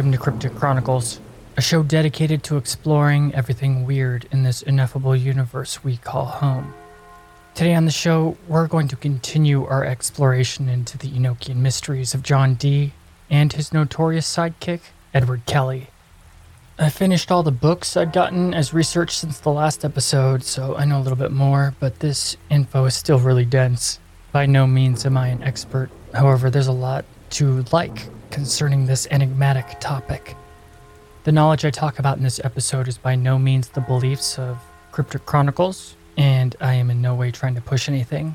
Welcome to Cryptic Chronicles, a show dedicated to exploring everything weird in this ineffable universe we call home. Today on the show, we're going to continue our exploration into the Enochian mysteries of John Dee and his notorious sidekick, Edward Kelly. I finished all the books I'd gotten as research since the last episode, so I know a little bit more, but this info is still really dense. By no means am I an expert, however, there's a lot to like concerning this enigmatic topic. The knowledge I talk about in this episode is by no means the beliefs of Cryptic Chronicles, and I am in no way trying to push anything.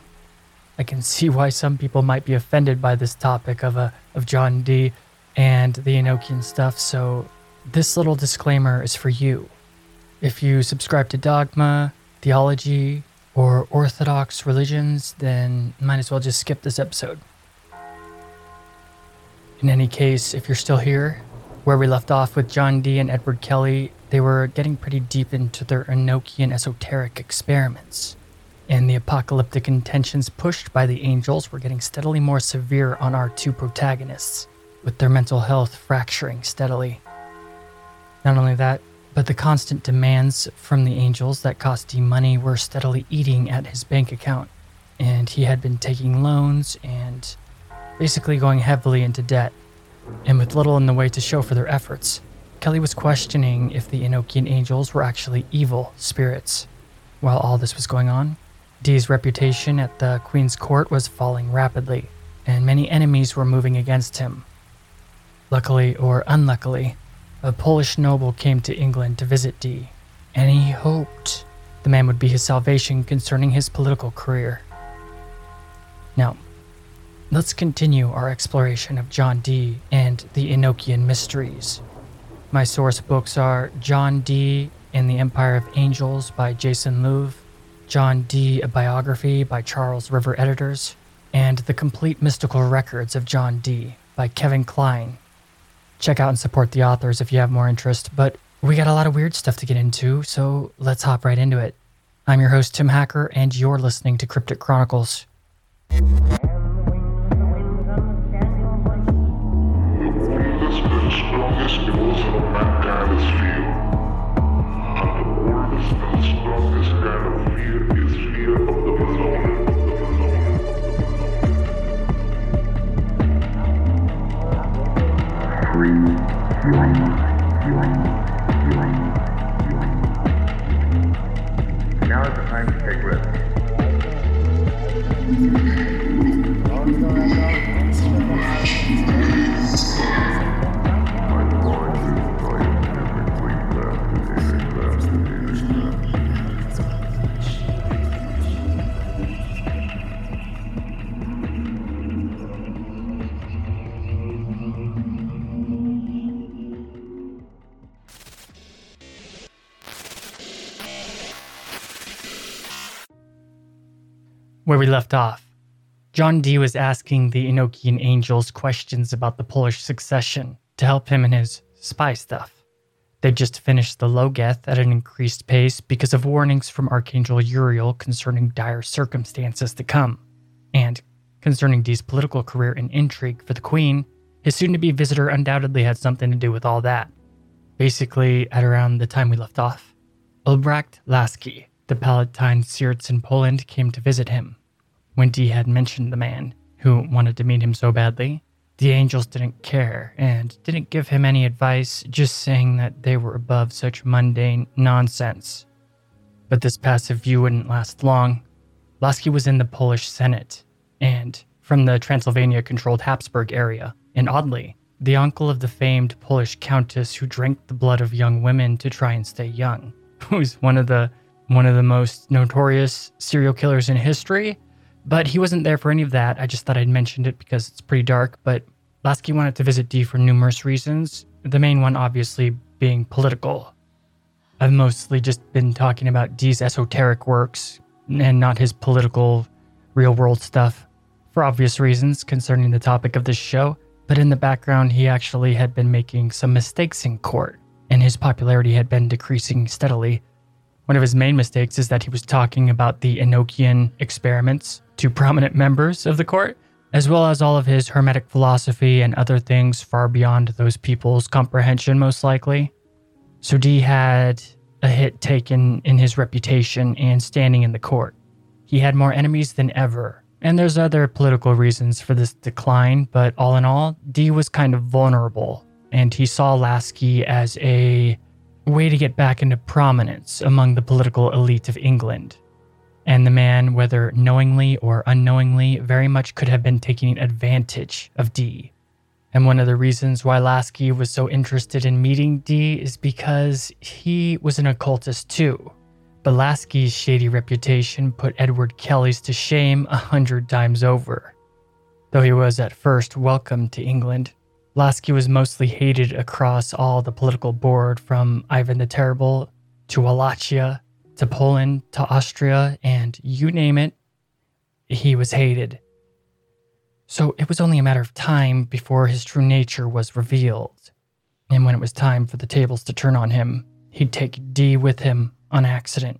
I can see why some people might be offended by this topic of a of John Dee and the Enochian stuff, so this little disclaimer is for you. If you subscribe to dogma, theology, or orthodox religions, then might as well just skip this episode. In any case, if you're still here, where we left off with John Dee and Edward Kelly, they were getting pretty deep into their Enochian esoteric experiments. And the apocalyptic intentions pushed by the angels were getting steadily more severe on our two protagonists, with their mental health fracturing steadily. Not only that, but the constant demands from the angels that cost Dee money were steadily eating at his bank account, and he had been taking loans and basically going heavily into debt, and with little in the way to show for their efforts. Kelly was questioning if the Enochian angels were actually evil spirits. While all this was going on, Dee's reputation at the Queen's court was falling rapidly, and many enemies were moving against him. Luckily or unluckily, a Polish noble came to England to visit Dee, and he hoped the man would be his salvation concerning his political career. Now, Let's continue our exploration of John Dee and the Enochian mysteries. My source books are John Dee and the Empire of Angels by Jason Louv, John Dee, a biography by Charles River Editors, and The Complete Mystical Records of John Dee by Kevin Klein. Check out and support the authors if you have more interest, but we got a lot of weird stuff to get into, so let's hop right into it. I'm your host, Tim Hacker, and you're listening to Cryptic Chronicles. Where we left off. John Dee was asking the Enochian angels questions about the Polish succession to help him in his spy stuff. They'd just finished the Loagaeth at an increased pace because of warnings from Archangel Uriel concerning dire circumstances to come, and concerning Dee's political career and intrigue for the Queen. His soon to be visitor undoubtedly had something to do with all that. Basically, at around the time we left off, Ulbracht Lasky, the Palatine Sieradz in Poland came to visit him. When Dee had mentioned the man, who wanted to meet him so badly, the angels didn't care and didn't give him any advice, just saying that they were above such mundane nonsense. But this passive view wouldn't last long. Lasky was in the Polish Senate, and from the Transylvania controlled Habsburg area, and oddly, the uncle of the famed Polish countess who drank the blood of young women to try and stay young, who's one of the one of the most notorious serial killers in history. But he wasn't there for any of that. I just thought I'd mentioned it because it's pretty dark. But Lasky wanted to visit Dee for numerous reasons. The main one, obviously, being political. I've mostly just been talking about Dee's esoteric works and not his political, real world stuff for obvious reasons concerning the topic of this show. But in the background, he actually had been making some mistakes in court, and his popularity had been decreasing steadily one of his main mistakes is that he was talking about the Enochian experiments to prominent members of the court, as well as all of his hermetic philosophy and other things far beyond those people's comprehension, most likely. So Dee had a hit taken in his reputation and standing in the court. He had more enemies than ever, and there's other political reasons for this decline, but all in all, Dee was kind of vulnerable, and he saw Lasky as a way to get back into prominence among the political elite of England. And the man, whether knowingly or unknowingly, very much could have been taking advantage of Dee. And one of the reasons why Lasky was so interested in meeting Dee is because he was an occultist too. But Lasky's shady reputation put Edward Kelly's to shame a hundred times over. Though he was at first welcomed to England, Lasky was mostly hated across all the political board from Ivan the Terrible to Wallachia to Poland to Austria, and you name it, he was hated. So it was only a matter of time before his true nature was revealed. And when it was time for the tables to turn on him, he'd take Dee with him on accident.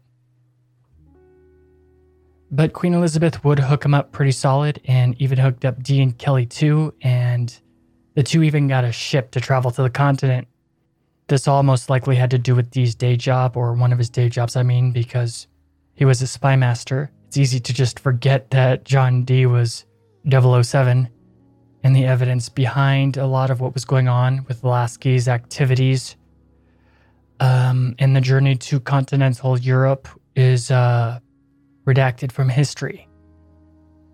But Queen Elizabeth would hook him up pretty solid and even hooked up Dee and Kelly too, and the two even got a ship to travel to the continent this all most likely had to do with Dee's day job, or one of his day jobs, I mean, because he was a spy master. It's easy to just forget that John Dee was 007 and the evidence behind a lot of what was going on with Lasky's activities. Um, and the journey to continental Europe is uh, redacted from history.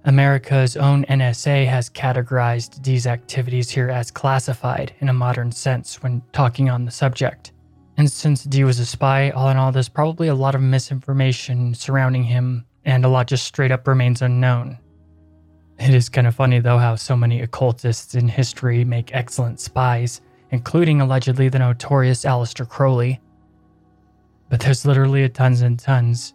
America's own NSA has categorized these activities here as classified in a modern sense when talking on the subject. And since Dee was a spy, all in all, there's probably a lot of misinformation surrounding him, and a lot just straight up remains unknown. It is kind of funny, though, how so many occultists in history make excellent spies, including allegedly the notorious Aleister Crowley. But there's literally a tons and tons.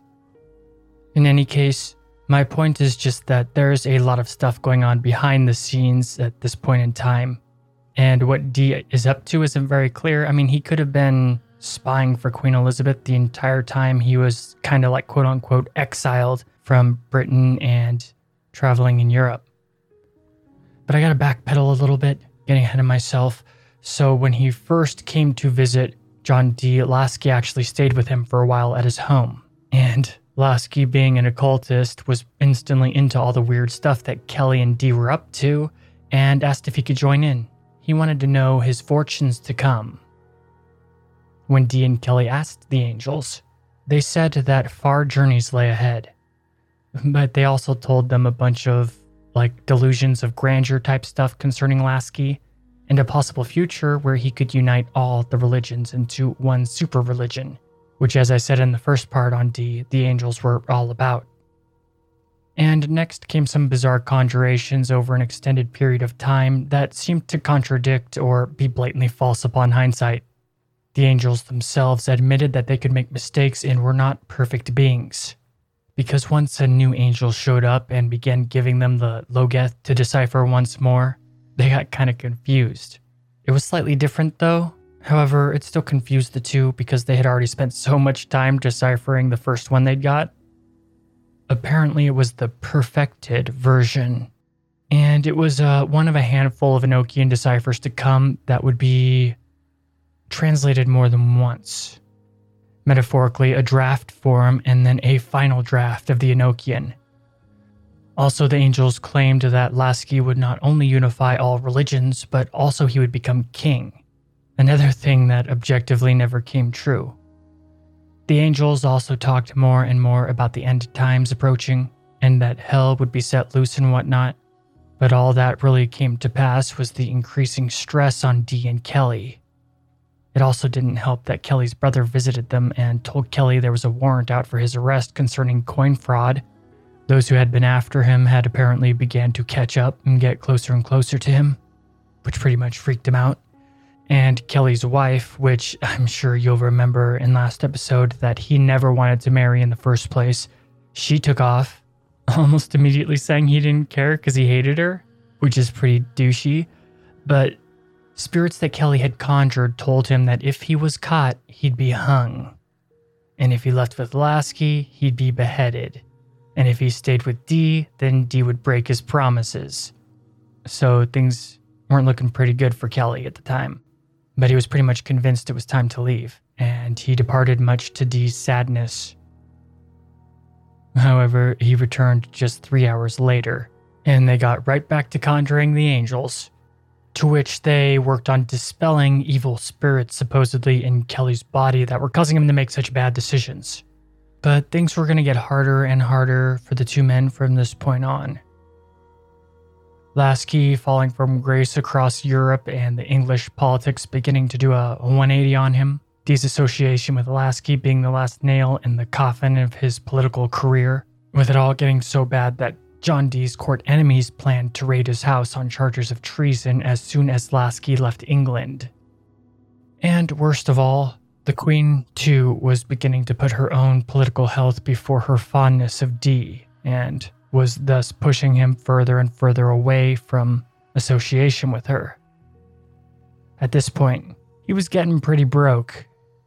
In any case, my point is just that there's a lot of stuff going on behind the scenes at this point in time. And what Dee is up to isn't very clear. I mean, he could have been spying for Queen Elizabeth the entire time he was kind of like quote unquote exiled from Britain and traveling in Europe. But I got to backpedal a little bit, getting ahead of myself. So when he first came to visit John Dee, Lasky actually stayed with him for a while at his home. And Lasky, being an occultist, was instantly into all the weird stuff that Kelly and Dee were up to and asked if he could join in. He wanted to know his fortunes to come. When Dee and Kelly asked the angels, they said that far journeys lay ahead. But they also told them a bunch of like delusions of grandeur type stuff concerning Lasky and a possible future where he could unite all the religions into one super religion which, as I said in the first part on Dee, the angels were all about. And next came some bizarre conjurations over an extended period of time that seemed to contradict or be blatantly false upon hindsight. The angels themselves admitted that they could make mistakes and were not perfect beings. Because once a new angel showed up and began giving them the Loagaeth to decipher once more, they got kind of confused. It was slightly different though, However, it still confused the two because they had already spent so much time deciphering the first one they'd got. Apparently, it was the perfected version, and it was uh, one of a handful of Enochian deciphers to come that would be translated more than once. Metaphorically, a draft form and then a final draft of the Enochian. Also, the angels claimed that Lasky would not only unify all religions, but also he would become king Another thing that objectively never came true. The angels also talked more and more about the end times approaching and that hell would be set loose and whatnot. But all that really came to pass was the increasing stress on Dee and Kelly. It also didn't help that Kelly's brother visited them and told Kelly there was a warrant out for his arrest concerning coin fraud. Those who had been after him had apparently began to catch up and get closer and closer to him, which pretty much freaked him out and Kelly's wife, which I'm sure you'll remember in last episode that he never wanted to marry in the first place. She took off, almost immediately saying he didn't care because he hated her, which is pretty douchey. But spirits that Kelly had conjured told him that if he was caught, he'd be hung. And if he left with Lasky, he'd be beheaded. And if he stayed with Dee, then Dee would break his promises. so things weren't looking pretty good for Kelly at the time. But he was pretty much convinced it was time to leave, and he departed much to Dee's sadness. However, he returned just three hours later, and they got right back to conjuring the angels, to which they worked on dispelling evil spirits supposedly in Kelly's body that were causing him to make such bad decisions. But things were going to get harder and harder for the two men from this point on. Lasky falling from grace across Europe and the English politics beginning to do a 180 on him. Dee's association with Lasky being the last nail in the coffin of his political career, with it all getting so bad that John Dee's court enemies planned to raid his house on charges of treason as soon as Lasky left England. And worst of all, the Queen, too, was beginning to put her own political health before her fondness of Dee, and was thus pushing him further and further away from association with her. At this point, he was getting pretty broke,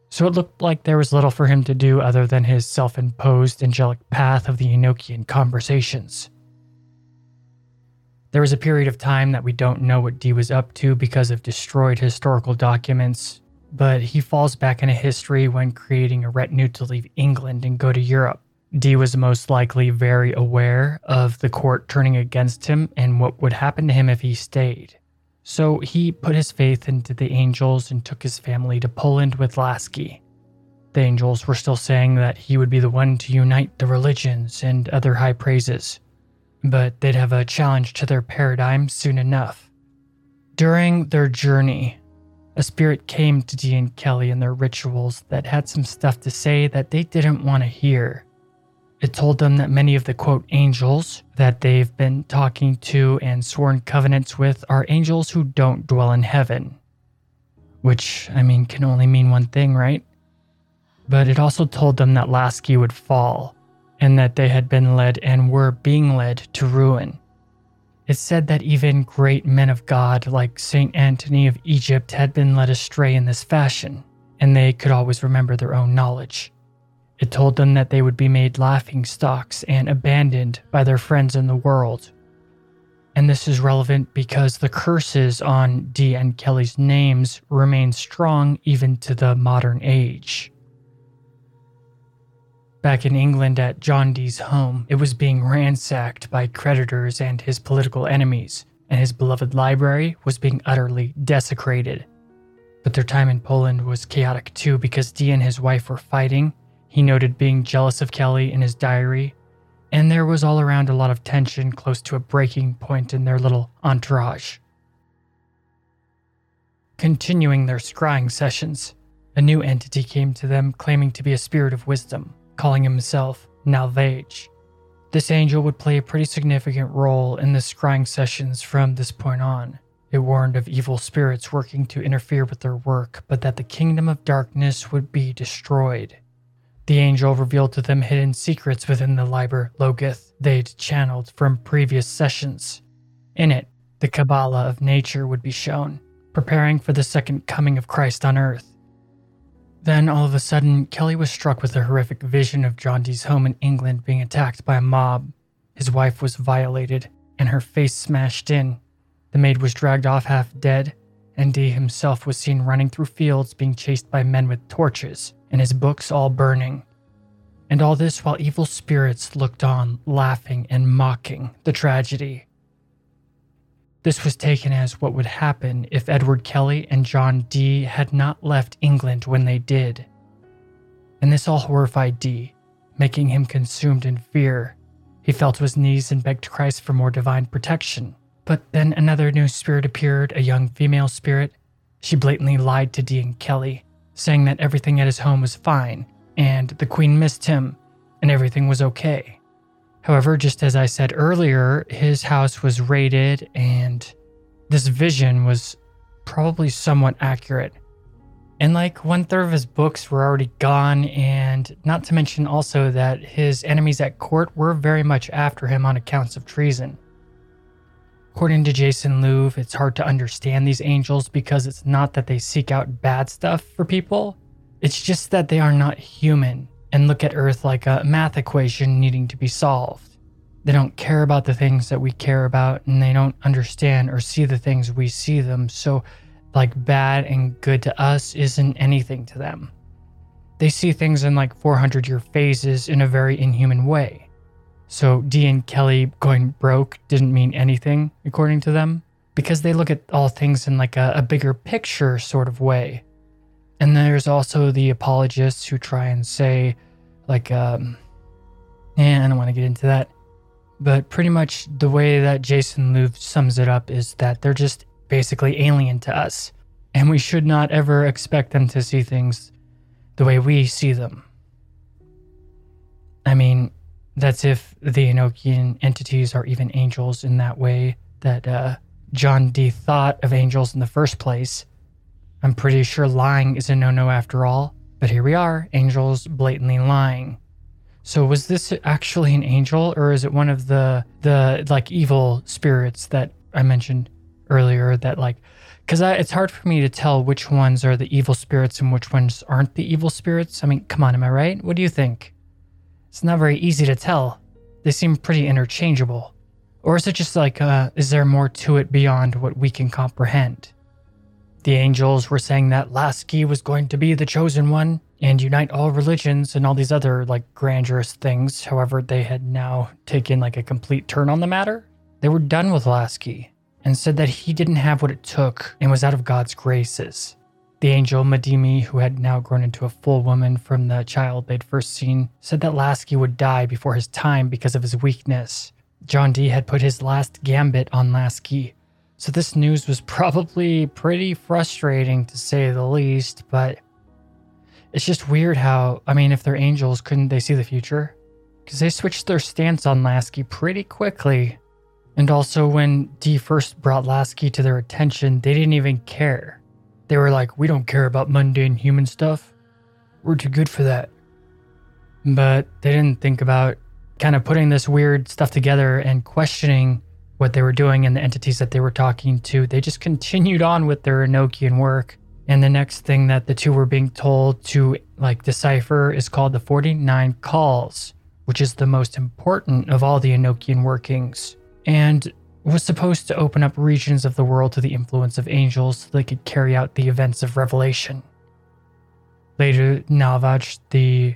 so it looked like there was little for him to do other than his self imposed angelic path of the Enochian conversations. There was a period of time that we don't know what Dee was up to because of destroyed historical documents, but he falls back into history when creating a retinue to leave England and go to Europe. Dee was most likely very aware of the court turning against him and what would happen to him if he stayed. So he put his faith into the angels and took his family to Poland with Lasky. The angels were still saying that he would be the one to unite the religions and other high praises, but they'd have a challenge to their paradigm soon enough. During their journey, a spirit came to Dee and Kelly in their rituals that had some stuff to say that they didn't want to hear. It told them that many of the quote angels that they've been talking to and sworn covenants with are angels who don't dwell in heaven. Which, I mean, can only mean one thing, right? But it also told them that Lasky would fall, and that they had been led and were being led to ruin. It said that even great men of God like St. Anthony of Egypt had been led astray in this fashion, and they could always remember their own knowledge. It told them that they would be made laughing stocks and abandoned by their friends in the world. And this is relevant because the curses on Dee and Kelly's names remain strong even to the modern age. Back in England at John Dee's home, it was being ransacked by creditors and his political enemies, and his beloved library was being utterly desecrated. But their time in Poland was chaotic too because Dee and his wife were fighting he noted being jealous of Kelly in his diary, and there was all around a lot of tension close to a breaking point in their little entourage. Continuing their scrying sessions, a new entity came to them claiming to be a spirit of wisdom, calling himself Nalvage. This angel would play a pretty significant role in the scrying sessions from this point on. It warned of evil spirits working to interfere with their work, but that the kingdom of darkness would be destroyed the angel revealed to them hidden secrets within the Liber Loagaeth they'd channeled from previous sessions. In it, the Kabbalah of nature would be shown, preparing for the second coming of Christ on earth. Then, all of a sudden, Kelly was struck with a horrific vision of John Dee's home in England being attacked by a mob. His wife was violated, and her face smashed in. The maid was dragged off half dead, and Dee himself was seen running through fields being chased by men with torches and his books all burning. And all this while evil spirits looked on, laughing and mocking the tragedy. This was taken as what would happen if Edward Kelly and John Dee had not left England when they did. And this all horrified Dee, making him consumed in fear. He fell to his knees and begged Christ for more divine protection. But then another new spirit appeared, a young female spirit. She blatantly lied to Dee and Kelly, saying that everything at his home was fine and the Queen missed him and everything was okay. However, just as I said earlier, his house was raided and this vision was probably somewhat accurate. And like one third of his books were already gone, and not to mention also that his enemies at court were very much after him on accounts of treason. According to Jason Louv, it's hard to understand these angels because it's not that they seek out bad stuff for people, it's just that they are not human and look at Earth like a math equation needing to be solved. They don't care about the things that we care about, and they don't understand or see the things we see them. So, like, bad and good to us isn't anything to them. They see things in like 400 year phases in a very inhuman way. So, Dee and Kelly going broke didn't mean anything, according to them, because they look at all things in like a, a bigger picture sort of way. And there's also the apologists who try and say, like, um, yeah, I don't want to get into that. But pretty much the way that Jason Louv sums it up is that they're just basically alien to us, and we should not ever expect them to see things the way we see them. I mean, that's if the Enochian entities are even angels in that way that uh, John Dee thought of angels in the first place. I'm pretty sure lying is a no no after all, but here we are, angels blatantly lying. So was this actually an angel or is it one of the the like evil spirits that I mentioned earlier that like cuz it's hard for me to tell which ones are the evil spirits and which ones aren't the evil spirits. I mean, come on, am I right? What do you think? It's not very easy to tell. They seem pretty interchangeable. Or is it just like uh is there more to it beyond what we can comprehend? The angels were saying that Lasky was going to be the chosen one, and unite all religions and all these other like grandiose things. However, they had now taken like a complete turn on the matter. They were done with Lasky and said that he didn't have what it took and was out of God's graces. The angel Madimi, who had now grown into a full woman from the child they'd first seen, said that Lasky would die before his time because of his weakness. John Dee had put his last gambit on Lasky, so this news was probably pretty frustrating to say the least, but it's just weird how, I mean, if they're angels, couldn't they see the future? Because they switched their stance on Lasky pretty quickly. And also, when Dee first brought Lasky to their attention, they didn't even care. They were like, we don't care about mundane human stuff. We're too good for that. But they didn't think about kind of putting this weird stuff together and questioning what they were doing and the entities that they were talking to. They just continued on with their Enochian work and the next thing that the two were being told to like decipher is called the 49 calls, which is the most important of all the Enochian workings, and was supposed to open up regions of the world to the influence of angels so they could carry out the events of revelation. Later, Nalvage, the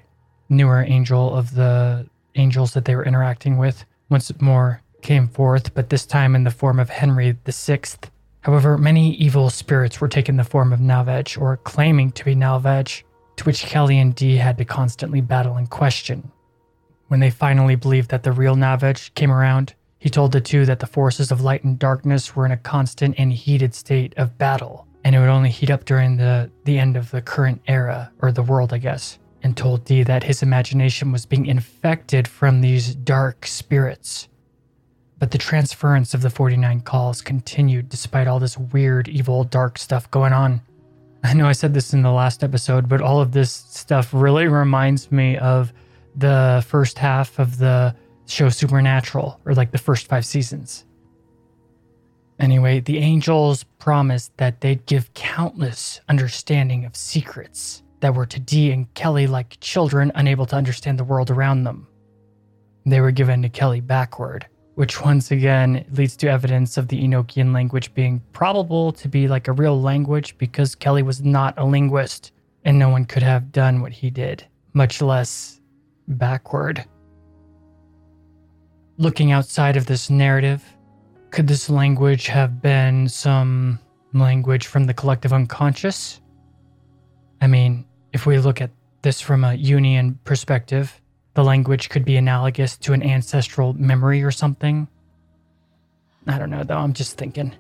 newer angel of the angels that they were interacting with, once more came forth, but this time in the form of Henry VI, However, many evil spirits were taking the form of Nalvage or claiming to be Nalvage, to which Kelly and Dee had to constantly battle and question. When they finally believed that the real Nalvage came around, he told the two that the forces of light and darkness were in a constant and heated state of battle, and it would only heat up during the, the end of the current era, or the world, I guess, and told Dee that his imagination was being infected from these dark spirits but the transference of the 49 calls continued despite all this weird, evil, dark stuff going on. I know I said this in the last episode, but all of this stuff really reminds me of the first half of the show Supernatural, or like the first five seasons. Anyway, the angels promised that they'd give countless understanding of secrets that were to Dee and Kelly like children unable to understand the world around them. They were given to Kelly backward, which once again leads to evidence of the Enochian language being probable to be like a real language because Kelly was not a linguist and no one could have done what he did, much less backward. Looking outside of this narrative, could this language have been some language from the collective unconscious? I mean, if we look at this from a Jungian perspective, the language could be analogous to an ancestral memory or something. I don't know, though, I'm just thinking.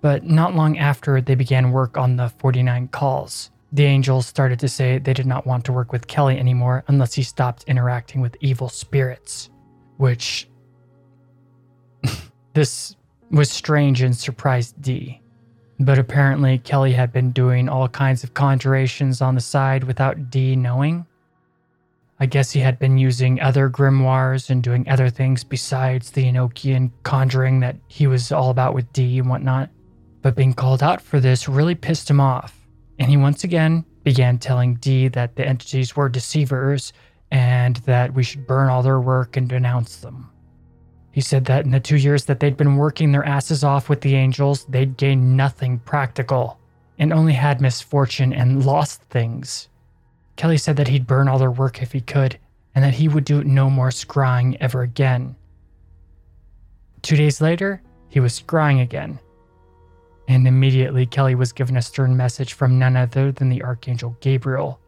But not long after they began work on the 49 calls, the angels started to say they did not want to work with Kelly anymore unless he stopped interacting with evil spirits, which. this was strange and surprised Dee. But apparently, Kelly had been doing all kinds of conjurations on the side without Dee knowing. I guess he had been using other grimoires and doing other things besides the Enochian conjuring that he was all about with Dee and whatnot. But being called out for this really pissed him off, and he once again began telling Dee that the entities were deceivers and that we should burn all their work and denounce them. He said that in the two years that they'd been working their asses off with the angels, they'd gained nothing practical and only had misfortune and lost things. Kelly said that he'd burn all their work if he could, and that he would do no more scrying ever again. Two days later, he was scrying again. And immediately, Kelly was given a stern message from none other than the Archangel Gabriel.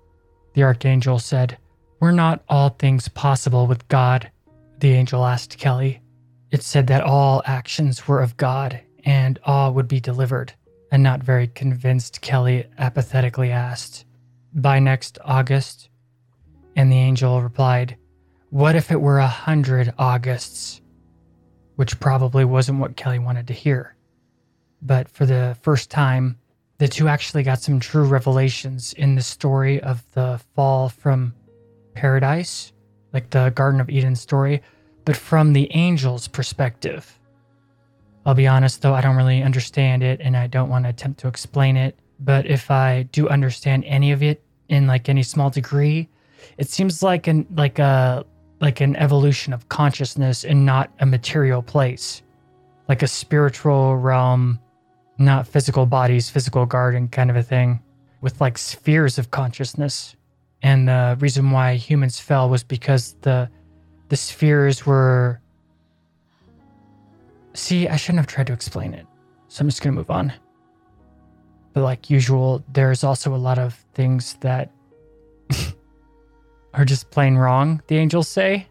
The Archangel said, Were not all things possible with God? The angel asked Kelly. It said that all actions were of God and all would be delivered. And not very convinced, Kelly apathetically asked, By next August? And the angel replied, What if it were a hundred Augusts? Which probably wasn't what Kelly wanted to hear. But for the first time, the two actually got some true revelations in the story of the fall from paradise, like the Garden of Eden story, but from the angel's perspective. I'll be honest though, I don't really understand it and I don't want to attempt to explain it. But if I do understand any of it in like any small degree, it seems like an like a like an evolution of consciousness and not a material place. Like a spiritual realm, not physical bodies, physical garden kind of a thing, with like spheres of consciousness. And the reason why humans fell was because the the spheres were See, I shouldn't have tried to explain it. So I'm just going to move on. But like usual, there's also a lot of things that are just plain wrong, the angels say.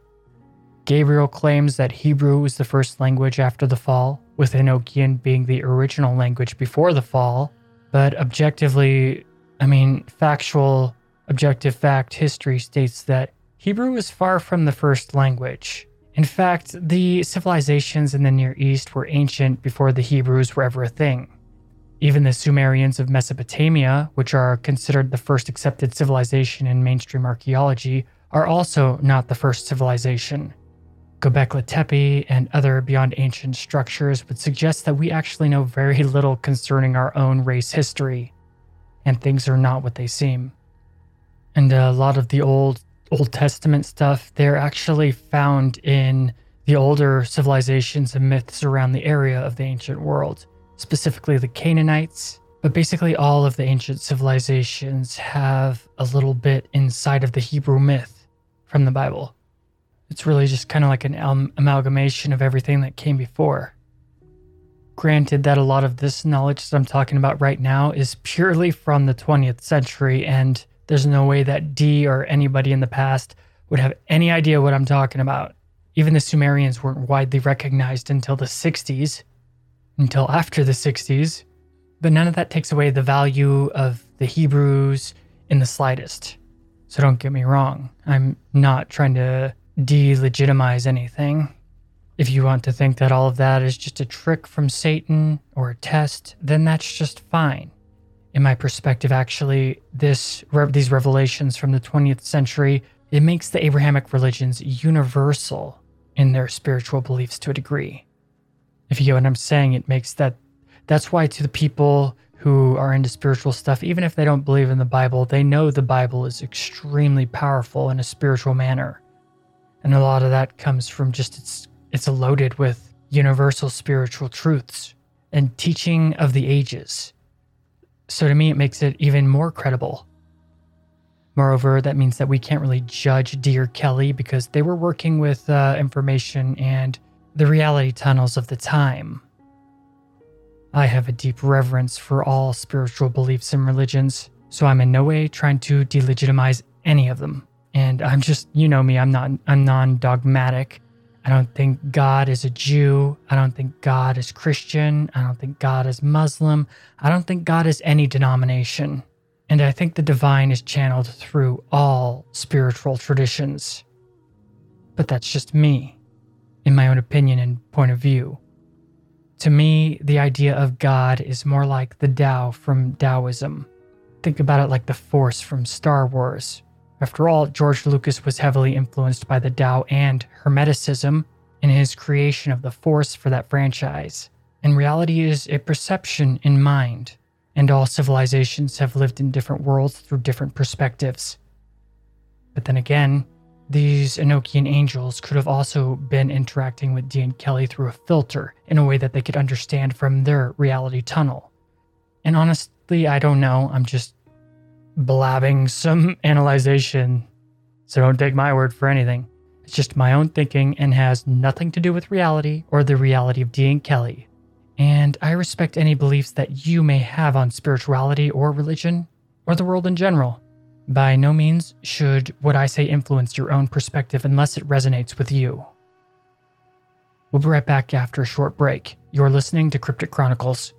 Gabriel claims that Hebrew was the first language after the fall, with Enochian being the original language before the fall. But objectively, I mean, factual, objective fact history states that Hebrew was far from the first language. In fact, the civilizations in the Near East were ancient before the Hebrews were ever a thing. Even the Sumerians of Mesopotamia, which are considered the first accepted civilization in mainstream archaeology, are also not the first civilization. Göbekli Tepe and other beyond ancient structures would suggest that we actually know very little concerning our own race history, and things are not what they seem. And a lot of the old Old Testament stuff, they're actually found in the older civilizations and myths around the area of the ancient world, specifically the Canaanites. But basically, all of the ancient civilizations have a little bit inside of the Hebrew myth from the Bible. It's really just kind of like an amalgamation of everything that came before. Granted, that a lot of this knowledge that I'm talking about right now is purely from the 20th century and there's no way that Dee or anybody in the past would have any idea what I'm talking about. Even the Sumerians weren't widely recognized until the 60s, until after the 60s. But none of that takes away the value of the Hebrews in the slightest. So don't get me wrong, I'm not trying to delegitimize anything. If you want to think that all of that is just a trick from Satan or a test, then that's just fine in my perspective, actually, this these revelations from the 20th century it makes the Abrahamic religions universal in their spiritual beliefs to a degree. If you get what I'm saying, it makes that that's why to the people who are into spiritual stuff, even if they don't believe in the Bible, they know the Bible is extremely powerful in a spiritual manner. And a lot of that comes from just it's it's loaded with universal spiritual truths and teaching of the ages so to me, it makes it even more credible. Moreover, that means that we can't really judge Dear Kelly because they were working with uh, information and the reality tunnels of the time. I have a deep reverence for all spiritual beliefs and religions, so I'm in no way trying to delegitimize any of them. And I'm just, you know me, I'm not, I'm non-dogmatic. I don't think God is a Jew. I don't think God is Christian. I don't think God is Muslim. I don't think God is any denomination. And I think the divine is channeled through all spiritual traditions. But that's just me, in my own opinion and point of view. To me, the idea of God is more like the Tao from Taoism. Think about it like the Force from Star Wars, after all, George Lucas was heavily influenced by the Tao and Hermeticism in his creation of the Force for that franchise. And reality is a perception in mind, and all civilizations have lived in different worlds through different perspectives. But then again, these Enochian angels could have also been interacting with Dee and Kelly through a filter in a way that they could understand from their reality tunnel. And honestly, I don't know. I'm just blabbing some analyzation, so don't take my word for anything. It's just my own thinking and has nothing to do with reality or the reality of Dee and Kelly. And I respect any beliefs that you may have on spirituality or religion or the world in general. By no means should what I say influence your own perspective unless it resonates with you. We'll be right back after a short break. You're listening to Cryptic Chronicles.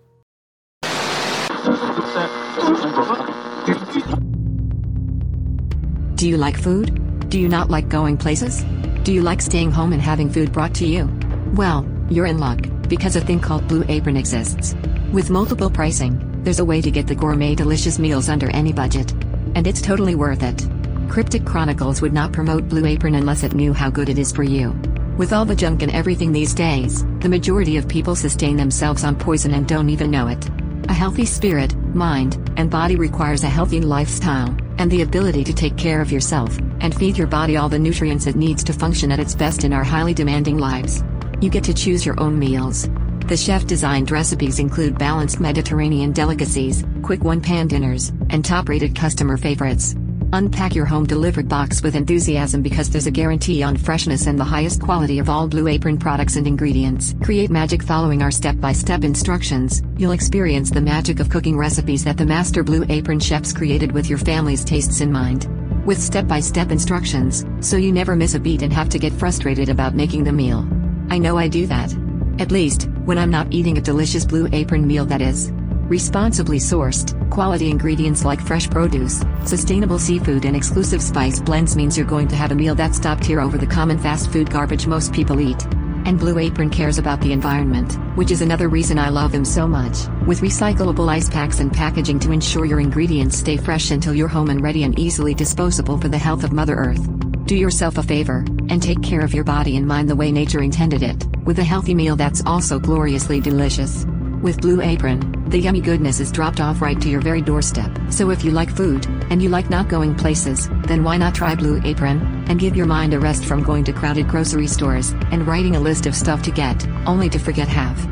Do you like food? Do you not like going places? Do you like staying home and having food brought to you? Well, you're in luck, because a thing called Blue Apron exists. With multiple pricing, there's a way to get the gourmet delicious meals under any budget. And it's totally worth it. Cryptic Chronicles would not promote Blue Apron unless it knew how good it is for you. With all the junk and everything these days, the majority of people sustain themselves on poison and don't even know it. A healthy spirit, mind, and body requires a healthy lifestyle, and the ability to take care of yourself, and feed your body all the nutrients it needs to function at its best in our highly demanding lives. You get to choose your own meals. The chef designed recipes include balanced Mediterranean delicacies, quick one pan dinners, and top rated customer favorites. Unpack your home delivered box with enthusiasm because there's a guarantee on freshness and the highest quality of all Blue Apron products and ingredients. Create magic following our step by step instructions. You'll experience the magic of cooking recipes that the master Blue Apron chefs created with your family's tastes in mind. With step by step instructions, so you never miss a beat and have to get frustrated about making the meal. I know I do that. At least, when I'm not eating a delicious Blue Apron meal that is. Responsibly sourced, quality ingredients like fresh produce, sustainable seafood, and exclusive spice blends means you're going to have a meal that's top tier over the common fast food garbage most people eat. And Blue Apron cares about the environment, which is another reason I love them so much. With recyclable ice packs and packaging to ensure your ingredients stay fresh until you're home and ready and easily disposable for the health of Mother Earth. Do yourself a favor, and take care of your body and mind the way nature intended it, with a healthy meal that's also gloriously delicious. With Blue Apron, the yummy goodness is dropped off right to your very doorstep. So if you like food, and you like not going places, then why not try Blue Apron, and give your mind a rest from going to crowded grocery stores, and writing a list of stuff to get, only to forget half.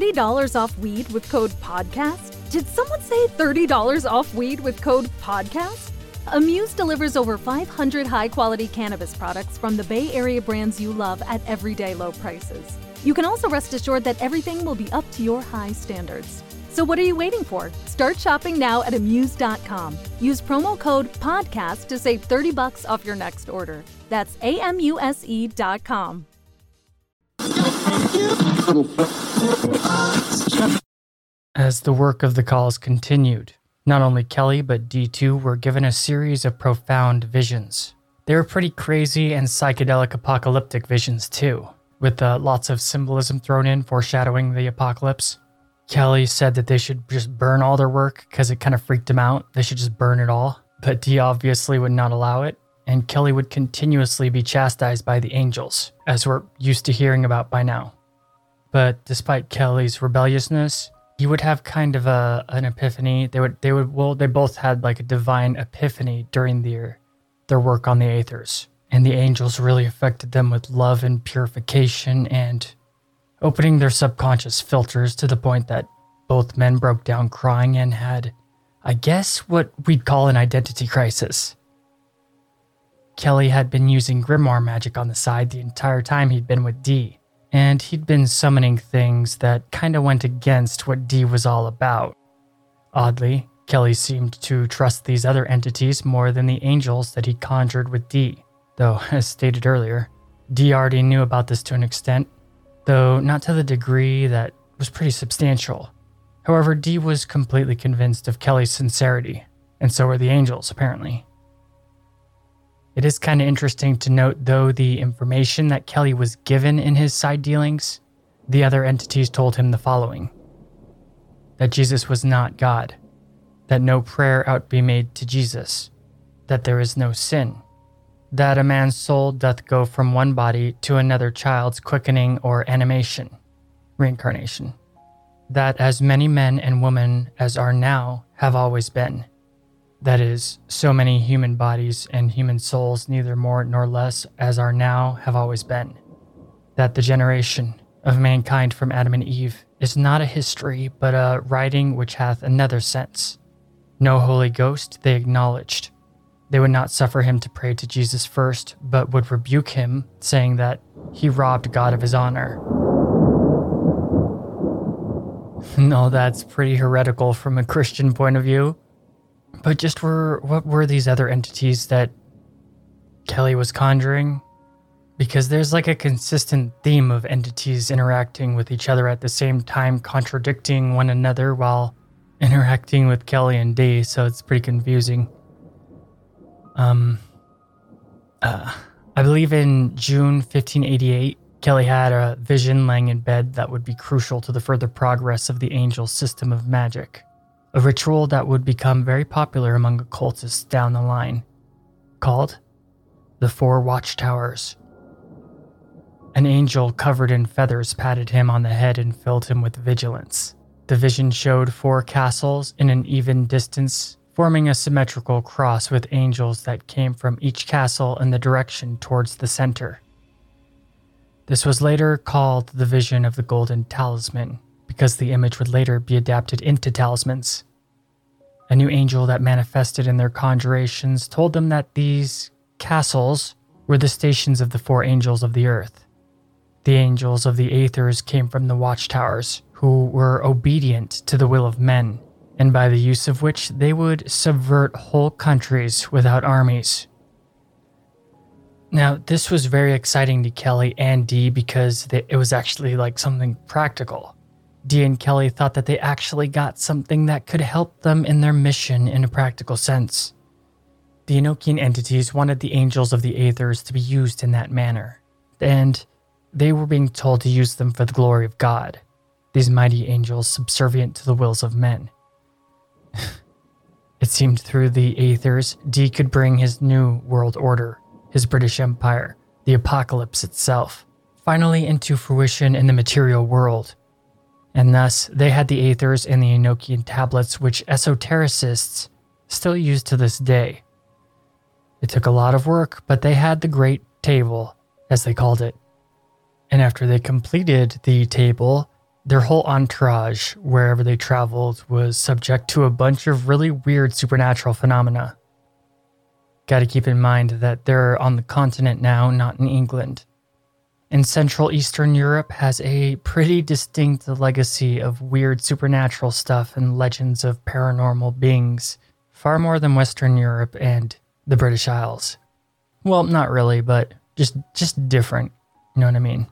$30 off weed with code PODCAST? Did someone say $30 off weed with code PODCAST? Amuse delivers over 500 high quality cannabis products from the Bay Area brands you love at everyday low prices. You can also rest assured that everything will be up to your high standards. So what are you waiting for? Start shopping now at amuse.com. Use promo code podcast to save 30 bucks off your next order. That's amuse.com. As the work of the calls continued, not only Kelly but Dee too were given a series of profound visions. They were pretty crazy and psychedelic apocalyptic visions too, with uh, lots of symbolism thrown in foreshadowing the apocalypse. Kelly said that they should just burn all their work because it kind of freaked him out. They should just burn it all. But Dee obviously would not allow it, and Kelly would continuously be chastised by the angels, as we're used to hearing about by now. But despite Kelly's rebelliousness, he would have kind of a an epiphany. They would they would well they both had like a divine epiphany during their their work on the Aethers. And the angels really affected them with love and purification and opening their subconscious filters to the point that both men broke down crying and had, I guess, what we'd call an identity crisis. Kelly had been using grimoire magic on the side the entire time he'd been with Dee, and he'd been summoning things that kind of went against what Dee was all about. Oddly, Kelly seemed to trust these other entities more than the angels that he conjured with Dee, though, as stated earlier, Dee already knew about this to an extent, though not to the degree that was pretty substantial. However, Dee was completely convinced of Kelly's sincerity, and so were the angels, apparently. It is kind of interesting to note, though, the information that Kelly was given in his side dealings. The other entities told him the following that Jesus was not God, that no prayer ought be made to Jesus, that there is no sin, that a man's soul doth go from one body to another child's quickening or animation, reincarnation, that as many men and women as are now have always been. That is, so many human bodies and human souls, neither more nor less as are now, have always been. That the generation of mankind from Adam and Eve is not a history, but a writing which hath another sense. No Holy Ghost they acknowledged, they would not suffer him to pray to Jesus first, but would rebuke him, saying that he robbed God of his honor. no, that's pretty heretical from a Christian point of view. But just were what were these other entities that Kelly was conjuring? Because there's like a consistent theme of entities interacting with each other at the same time, contradicting one another while interacting with Kelly and Dee, so it's pretty confusing. Um, uh, I believe in June 1588, Kelly had a vision laying in bed that would be crucial to the further progress of the angel's system of magic, a ritual that would become very popular among occultists down the line, called the Four Watchtowers. An angel covered in feathers patted him on the head and filled him with vigilance. The vision showed four castles in an even distance forming a symmetrical cross with angels that came from each castle in the direction towards the center. This was later called the vision of the golden talisman, because the image would later be adapted into talismans. A new angel that manifested in their conjurations told them that these castles were the stations of the four angels of the earth. The angels of the Aethers came from the watchtowers, who were obedient to the will of men and by the use of which they would subvert whole countries without armies. Now, this was very exciting to Kelly and Dee because it was actually like something practical. Dee and Kelly thought that they actually got something that could help them in their mission in a practical sense. The Enochian entities wanted the angels of the Aethers to be used in that manner, and they were being told to use them for the glory of God, these mighty angels subservient to the wills of men. it seemed through the Aethers, Dee could bring his new world order, his British Empire, the apocalypse itself, finally into fruition in the material world. And thus, they had the Aethers and the Enochian tablets, which esotericists still use to this day. It took a lot of work, but they had the Great Table, as they called it. And after they completed the table, their whole entourage, wherever they traveled, was subject to a bunch of really weird supernatural phenomena. Gotta keep in mind that they're on the continent now, not in England. And Central Eastern Europe has a pretty distinct legacy of weird supernatural stuff and legends of paranormal beings, far more than Western Europe and the British Isles. Well, not really, but just just different. You know what I mean?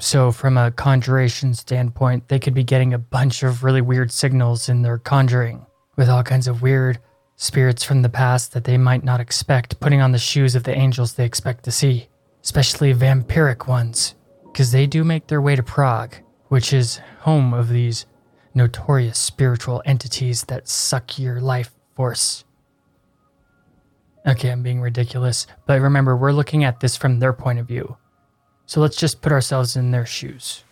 So, from a conjuration standpoint, they could be getting a bunch of really weird signals in their conjuring with all kinds of weird spirits from the past that they might not expect putting on the shoes of the angels they expect to see, especially vampiric ones, because they do make their way to Prague, which is home of these notorious spiritual entities that suck your life force. Okay, I'm being ridiculous, but remember, we're looking at this from their point of view. So let's just put ourselves in their shoes.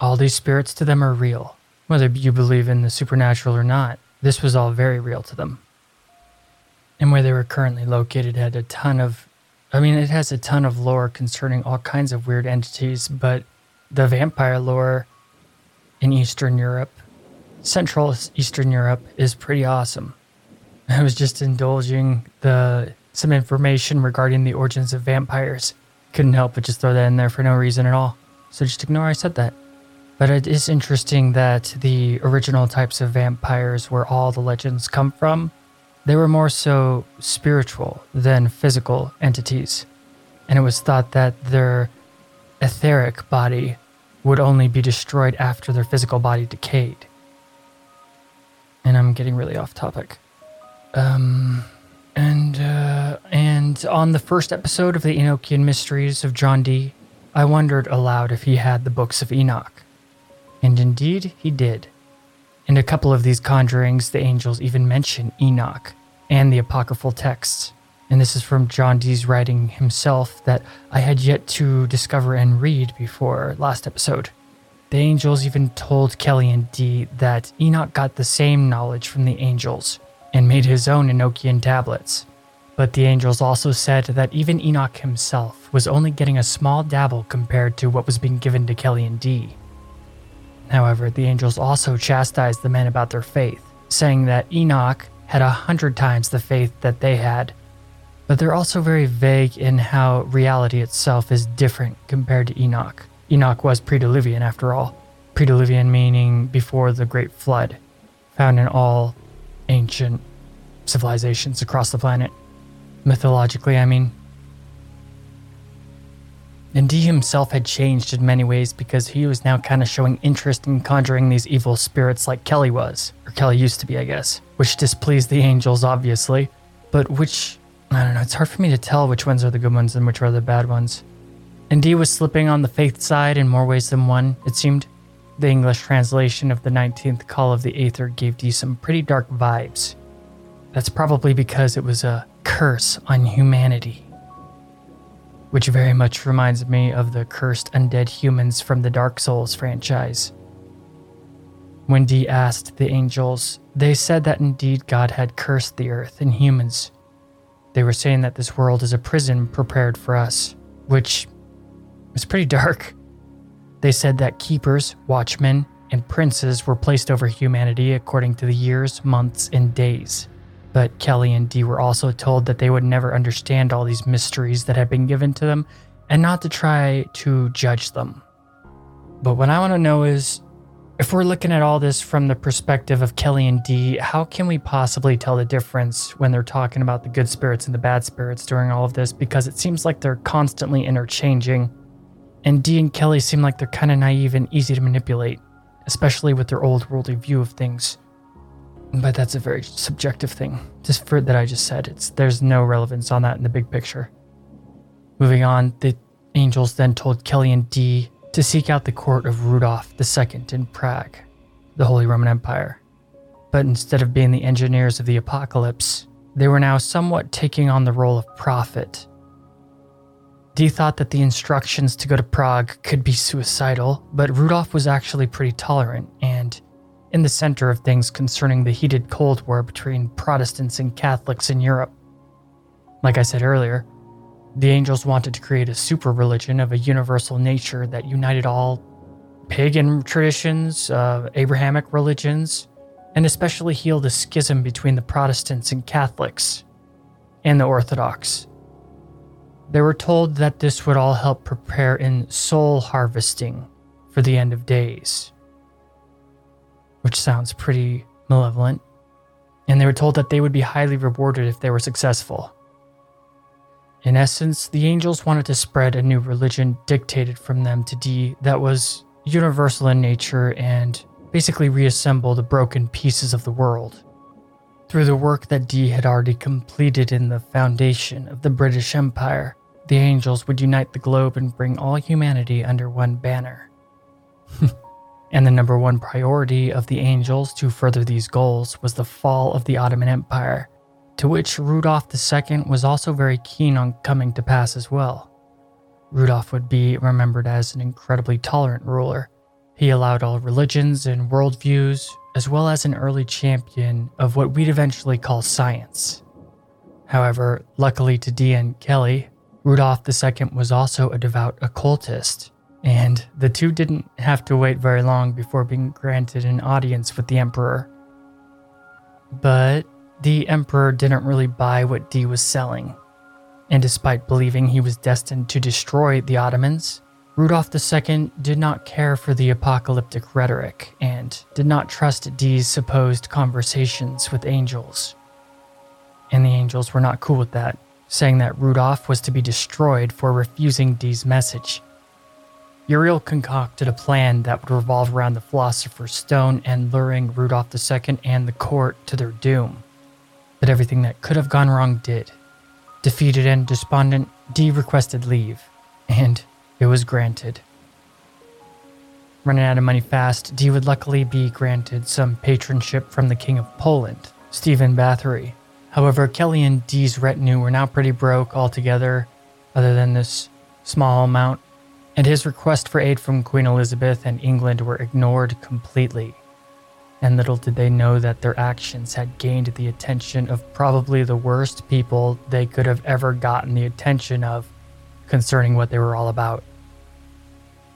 All these spirits to them are real. Whether you believe in the supernatural or not, this was all very real to them. And where they were currently located had a ton of, I mean, it has a ton of lore concerning all kinds of weird entities, but the vampire lore in Eastern Europe, Central Eastern Europe, is pretty awesome. I was just indulging the some information regarding the origins of vampires couldn't help but just throw that in there for no reason at all. So just ignore I said that. But it is interesting that the original types of vampires, where all the legends come from, they were more so spiritual than physical entities. And it was thought that their etheric body would only be destroyed after their physical body decayed. And I'm getting really off topic. Um, and uh, and on the first episode of the Enochian Mysteries of John Dee, I wondered aloud if he had the books of Enoch. And indeed, he did. In a couple of these conjurings, the angels even mention Enoch and the apocryphal texts. And this is from John Dee's writing himself that I had yet to discover and read before last episode. The angels even told Kelly and Dee that Enoch got the same knowledge from the angels and made his own Enochian tablets. But the angels also said that even Enoch himself was only getting a small dabble compared to what was being given to Kelly and Dee. However, the angels also chastised the men about their faith, saying that Enoch had a hundred times the faith that they had. But they're also very vague in how reality itself is different compared to Enoch. Enoch was pre-Diluvian after all. Pre-Diluvian meaning before the Great Flood, found in all ancient civilizations across the planet. Mythologically, I mean. And Dee himself had changed in many ways because he was now kind of showing interest in conjuring these evil spirits like Kelly was, or Kelly used to be, I guess, which displeased the angels, obviously, but which, I don't know, it's hard for me to tell which ones are the good ones and which are the bad ones. And Dee was slipping on the faith side in more ways than one, it seemed. The English translation of the 19th Call of the Aether gave Dee some pretty dark vibes. That's probably because it was a curse on humanity which very much reminds me of the cursed undead humans from the Dark Souls franchise. When Dee asked the angels, they said that indeed God had cursed the earth and humans. They were saying that this world is a prison prepared for us, which was pretty dark. They said that keepers, watchmen, and princes were placed over humanity according to the years, months, and days. But Kelly and Dee were also told that they would never understand all these mysteries that had been given to them and not to try to judge them. But what I want to know is if we're looking at all this from the perspective of Kelly and Dee, how can we possibly tell the difference when they're talking about the good spirits and the bad spirits during all of this? Because it seems like they're constantly interchanging. And Dee and Kelly seem like they're kind of naive and easy to manipulate, especially with their old worldly view of things. But that's a very subjective thing. Just for that I just said, it's there's no relevance on that in the big picture. Moving on, the angels then told Kelly and Dee to seek out the court of Rudolf II in Prague, the Holy Roman Empire. But instead of being the engineers of the apocalypse, they were now somewhat taking on the role of prophet. Dee thought that the instructions to go to Prague could be suicidal, but Rudolph was actually pretty tolerant and in the center of things concerning the heated Cold War between Protestants and Catholics in Europe. Like I said earlier, the angels wanted to create a super religion of a universal nature that united all pagan traditions, uh, Abrahamic religions, and especially heal the schism between the Protestants and Catholics and the Orthodox. They were told that this would all help prepare in soul harvesting for the end of days which sounds pretty malevolent, and they were told that they would be highly rewarded if they were successful. In essence, the angels wanted to spread a new religion dictated from them to Dee that was universal in nature and basically reassemble the broken pieces of the world. Through the work that Dee had already completed in the foundation of the British Empire, the angels would unite the globe and bring all humanity under one banner. And the number one priority of the angels to further these goals was the fall of the Ottoman Empire, to which Rudolf II was also very keen on coming to pass as well. Rudolf would be remembered as an incredibly tolerant ruler. He allowed all religions and worldviews, as well as an early champion of what we'd eventually call science. However, luckily to and Kelly, Rudolf II was also a devout occultist and the two didn't have to wait very long before being granted an audience with the Emperor. But the Emperor didn't really buy what Dee was selling, and despite believing he was destined to destroy the Ottomans, Rudolf II did not care for the apocalyptic rhetoric and did not trust Dee's supposed conversations with angels. And the angels were not cool with that, saying that Rudolf was to be destroyed for refusing Dee's message Uriel concocted a plan that would revolve around the Philosopher's Stone and luring Rudolph II and the court to their doom. But everything that could have gone wrong did. Defeated and despondent, Dee requested leave, and it was granted. running out of money fast, Dee would luckily be granted some patronship from the King of Poland, Stephen Bathory. However, Kelly and Dee's retinue were now pretty broke altogether, other than this small amount, and his request for aid from Queen Elizabeth and England were ignored completely. And little did they know that their actions had gained the attention of probably the worst people they could have ever gotten the attention of concerning what they were all about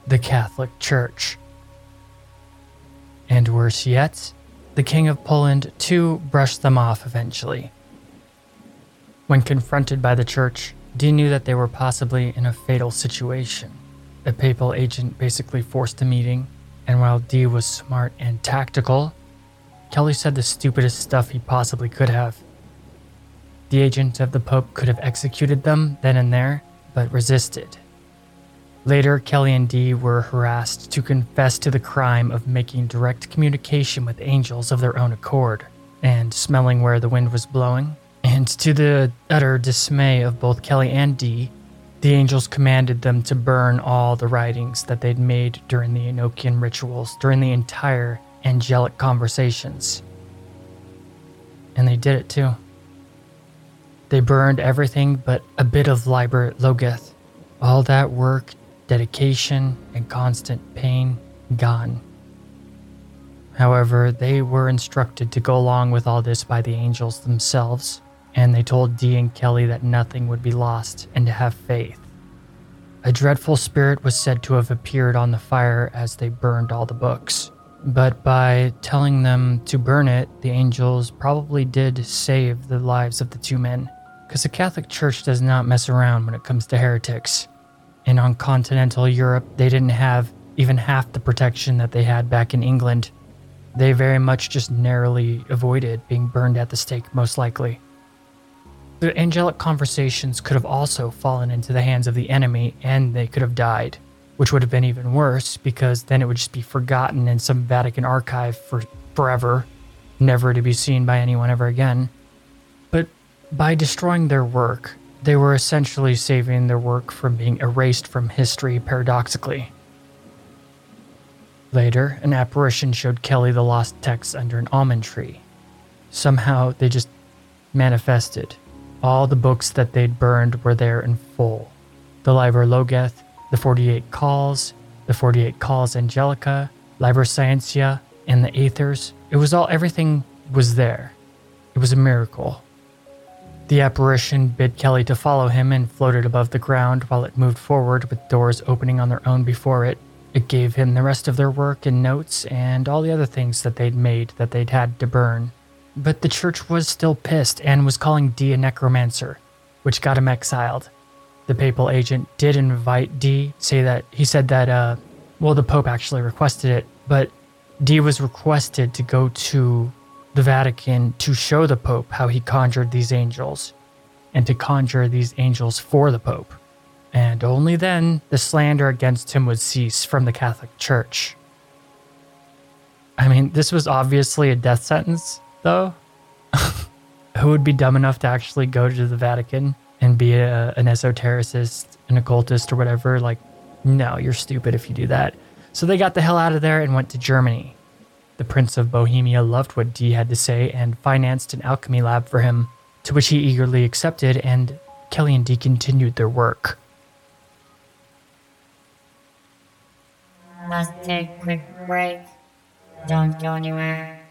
the Catholic Church. And worse yet, the King of Poland too brushed them off eventually. When confronted by the Church, Dee knew that they were possibly in a fatal situation. A papal agent basically forced a meeting, and while Dee was smart and tactical, Kelly said the stupidest stuff he possibly could have. The agent of the Pope could have executed them then and there, but resisted. Later, Kelly and Dee were harassed to confess to the crime of making direct communication with angels of their own accord and smelling where the wind was blowing. And to the utter dismay of both Kelly and Dee, the angels commanded them to burn all the writings that they'd made during the Enochian rituals during the entire angelic conversations. And they did it too. They burned everything but a bit of Liber Loagaeth. All that work, dedication, and constant pain gone. However, they were instructed to go along with all this by the angels themselves, and they told Dee and Kelly that nothing would be lost and to have faith. A dreadful spirit was said to have appeared on the fire as they burned all the books. But by telling them to burn it, the angels probably did save the lives of the two men. Because the Catholic Church does not mess around when it comes to heretics. And on continental Europe, they didn't have even half the protection that they had back in England. They very much just narrowly avoided being burned at the stake, most likely. The angelic conversations could have also fallen into the hands of the enemy and they could have died which would have been even worse because then it would just be forgotten in some Vatican archive for forever, never to be seen by anyone ever again. But by destroying their work, they were essentially saving their work from being erased from history paradoxically. Later, an apparition showed Kelly the lost text under an almond tree. Somehow, they just manifested. All the books that they'd burned were there in full. The Liber Loagaeth, the 48 Calls, the 48 Calls Angelica, Liber Scientia, and the Aethers. It was all, everything was there. It was a miracle. The apparition bid Kelly to follow him and floated above the ground while it moved forward with doors opening on their own before it. It gave him the rest of their work and notes and all the other things that they'd made that they'd had to burn. But the church was still pissed and was calling Dee a necromancer, which got him exiled the papal agent did invite Dee, say that he said that, uh, well, the Pope actually requested it, but Dee was requested to go to the Vatican to show the Pope how he conjured these angels and to conjure these angels for the Pope. And only then the slander against him would cease from the Catholic Church. I mean, this was obviously a death sentence, though. Who would be dumb enough to actually go to the Vatican and be a, an esotericist, an occultist, or whatever. Like, no, you're stupid if you do that. So they got the hell out of there and went to Germany. The Prince of Bohemia loved what Dee had to say and financed an alchemy lab for him, to which he eagerly accepted, and Kelly and Dee continued their work. Let's take a quick break. Don't go anywhere.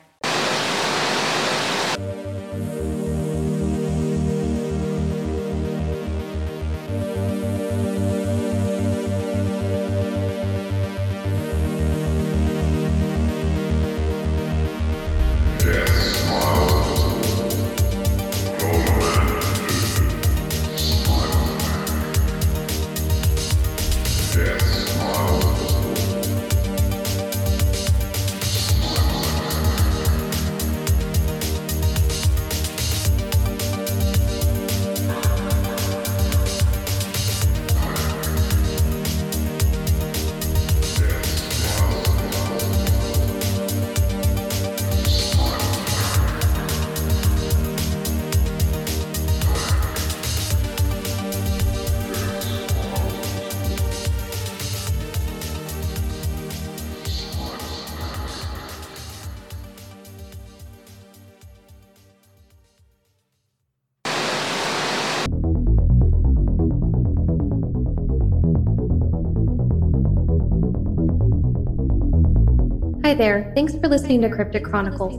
Hi there, thanks for listening to Cryptic Chronicles.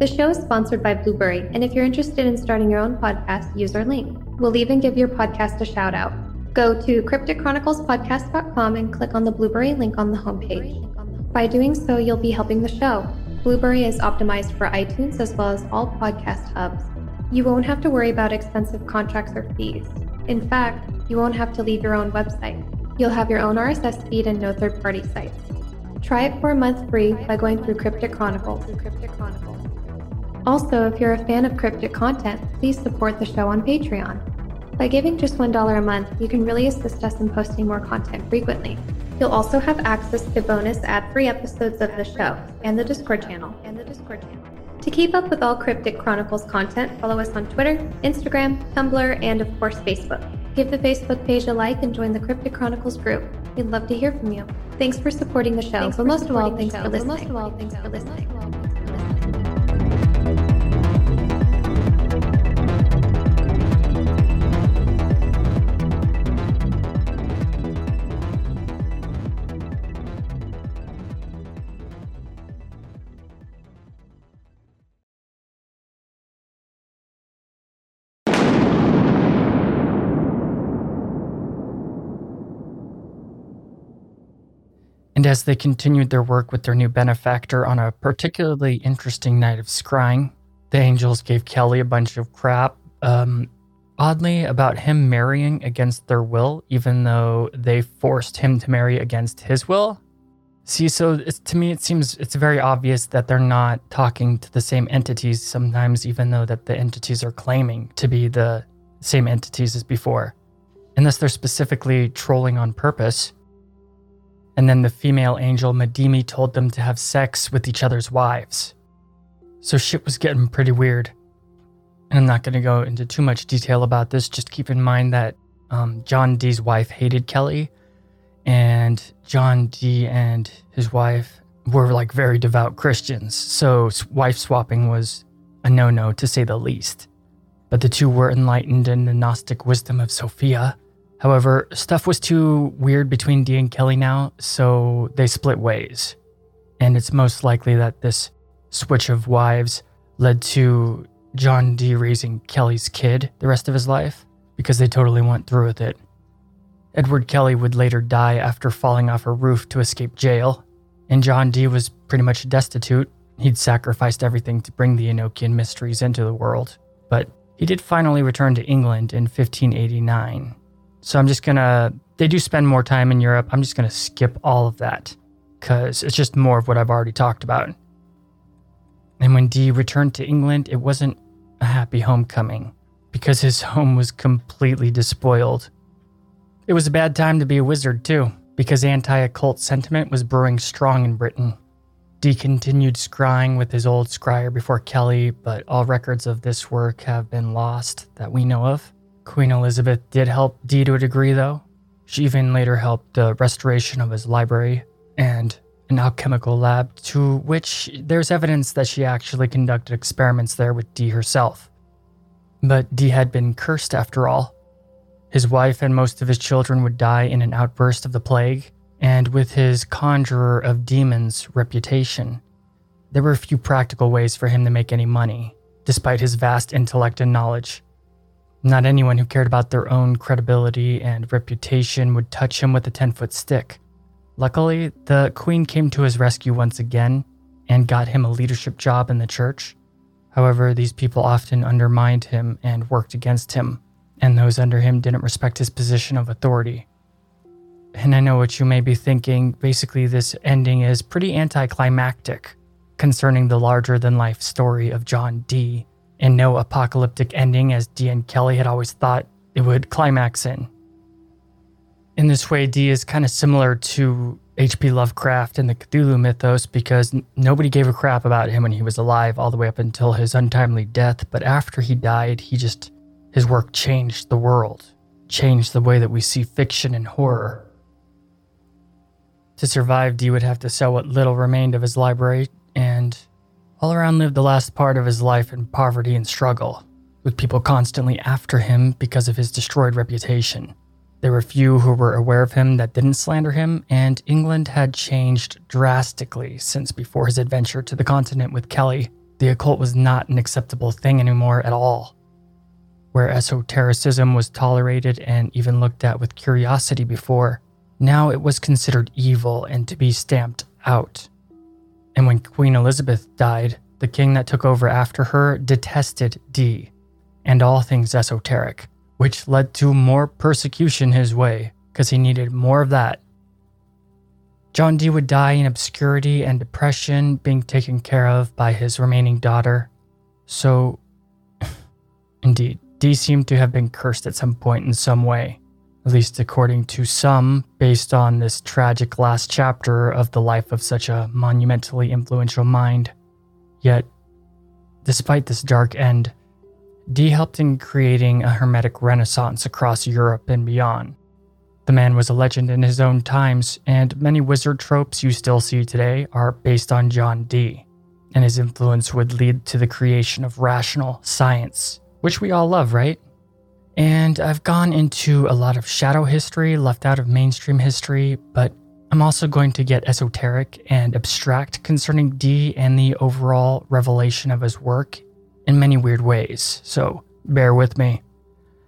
The show is sponsored by Blubrry, and if you're interested in starting your own podcast, use our link. We'll even give your podcast a shout out. Go to crypticchroniclespodcast.com and click on the Blubrry link on the homepage. By doing so, you'll be helping the show. Blubrry is optimized for iTunes as well as all podcast hubs. You won't have to worry about expensive contracts or fees. In fact, you won't have to leave your own website. You'll have your own RSS feed and no third party sites. Try it for a month free by going through Cryptic Chronicles. Also, if you're a fan of cryptic content, please support the show on Patreon. By giving just $1 a month, you can really assist us in posting more content frequently. You'll also have access to bonus ad-free episodes of the show and the Discord channel. And the Discord channel. To keep up with all Cryptic Chronicles content, follow us on Twitter, Instagram, Tumblr, and of course Facebook. Give the Facebook page a like and join the Cryptic Chronicles group. We'd love to hear from you. Thanks for supporting the show, but most of all, thanks for listening. Most of all, thanks for listening. And as they continued their work with their new benefactor on a particularly interesting night of scrying, the angels gave Kelly a bunch of crap, um, oddly, about him marrying against their will, even though they forced him to marry against his will. See, so to me, it seems it's very obvious that they're not talking to the same entities sometimes, even though that the entities are claiming to be the same entities as before, unless they're specifically trolling on purpose. And then the female angel Madimi told them to have sex with each other's wives. So shit was getting pretty weird. And I'm not going to go into too much detail about this. Just keep in mind that um, John Dee's wife hated Kelly, and John Dee and his wife were like very devout Christians. So wife swapping was a no no to say the least. But the two were enlightened in the Gnostic wisdom of Sophia. However, stuff was too weird between Dee and Kelly now, so they split ways. And it's most likely that this switch of wives led to John Dee raising Kelly's kid the rest of his life because they totally went through with it. Edward Kelly would later die after falling off a roof to escape jail, and John Dee was pretty much destitute. He'd sacrificed everything to bring the Enochian mysteries into the world, but he did finally return to England in 1589. So I'm just gonna, they do spend more time in Europe. I'm just gonna skip all of that because it's just more of what I've already talked about. And when Dee returned to England, it wasn't a happy homecoming because his home was completely despoiled. It was a bad time to be a wizard, too, because anti occult sentiment was brewing strong in Britain. Dee continued scrying with his old scryer before Kelly, but all records of this work have been lost that we know of. Queen Elizabeth did help Dee to a degree, though. She even later helped the restoration of his library and an alchemical lab, to which there's evidence that she actually conducted experiments there with Dee herself. But Dee had been cursed after all. His wife and most of his children would die in an outburst of the plague, and with his conjurer of demons reputation, there were few practical ways for him to make any money, despite his vast intellect and knowledge. Not anyone who cared about their own credibility and reputation would touch him with a 10 foot stick. Luckily, the Queen came to his rescue once again and got him a leadership job in the church. However, these people often undermined him and worked against him, and those under him didn't respect his position of authority. And I know what you may be thinking basically, this ending is pretty anticlimactic concerning the larger than life story of John Dee, and no apocalyptic ending as Dee and Kelly had always thought it would climax in. In this way, Dee is kind of similar to H.P. Lovecraft and the Cthulhu mythos because nobody gave a crap about him when he was alive, all the way up until his untimely death. But after he died, he just, his work changed the world, changed the way that we see fiction and horror. To survive, Dee would have to sell what little remained of his library and all around lived the last part of his life in poverty and struggle, with people constantly after him because of his destroyed reputation. There were few who were aware of him that didn't slander him, and England had changed drastically since before his adventure to the continent with Kelly. The occult was not an acceptable thing anymore at all. Where esotericism was tolerated and even looked at with curiosity before, now it was considered evil and to be stamped out. And when Queen Elizabeth died, the king that took over after her detested Dee and all things esoteric which led to more persecution his way, because he needed more of that. John Dee would die in obscurity and depression, being taken care of by his remaining daughter. So, indeed, Dee seemed to have been cursed at some point in some way, at least according to some, based on this tragic last chapter of the life of such a monumentally influential mind. Yet, despite this dark end, Dee helped in creating a Hermetic renaissance across Europe and beyond. The man was a legend in his own times, and many wizard tropes you still see today are based on John Dee, and his influence would lead to the creation of rational science, which we all love, right? And I've gone into a lot of shadow history left out of mainstream history, but I'm also going to get esoteric and abstract concerning Dee and the overall revelation of his work in many weird ways, so bear with me.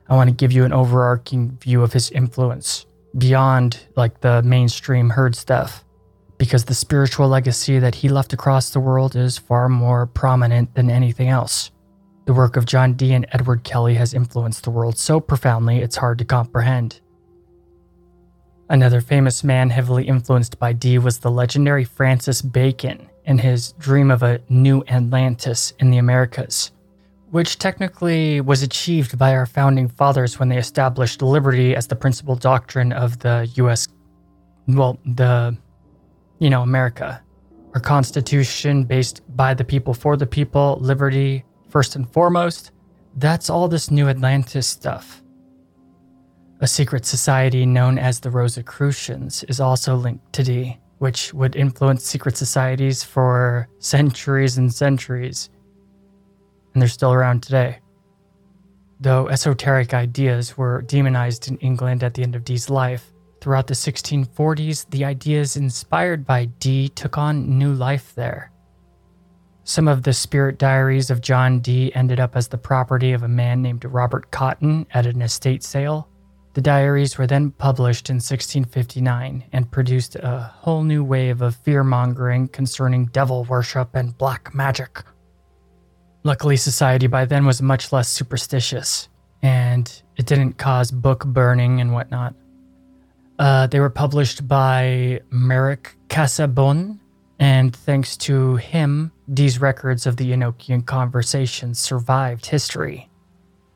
I want to give you an overarching view of his influence beyond like the mainstream herd stuff because the spiritual legacy that he left across the world is far more prominent than anything else. The work of John Dee and Edward Kelly has influenced the world so profoundly it's hard to comprehend. Another famous man heavily influenced by Dee was the legendary Francis Bacon, and his dream of a new Atlantis in the Americas, which technically was achieved by our founding fathers when they established liberty as the principal doctrine of the US, well, the, you know, America. Our Constitution, based by the people for the people, liberty first and foremost. That's all this new Atlantis stuff. A secret society known as the Rosicrucians is also linked to Dee which would influence secret societies for centuries and centuries. And they're still around today. Though esoteric ideas were demonized in England at the end of Dee's life, throughout the 1640s, the ideas inspired by Dee took on new life there. Some of the spirit diaries of John Dee ended up as the property of a man named Robert Cotton at an estate sale, the diaries were then published in 1659 and produced a whole new wave of fear mongering concerning devil worship and black magic. Luckily, society by then was much less superstitious, and it didn't cause book burning and whatnot. Uh, they were published by Meric Casaubon, and thanks to him, these records of the Enochian conversations survived history.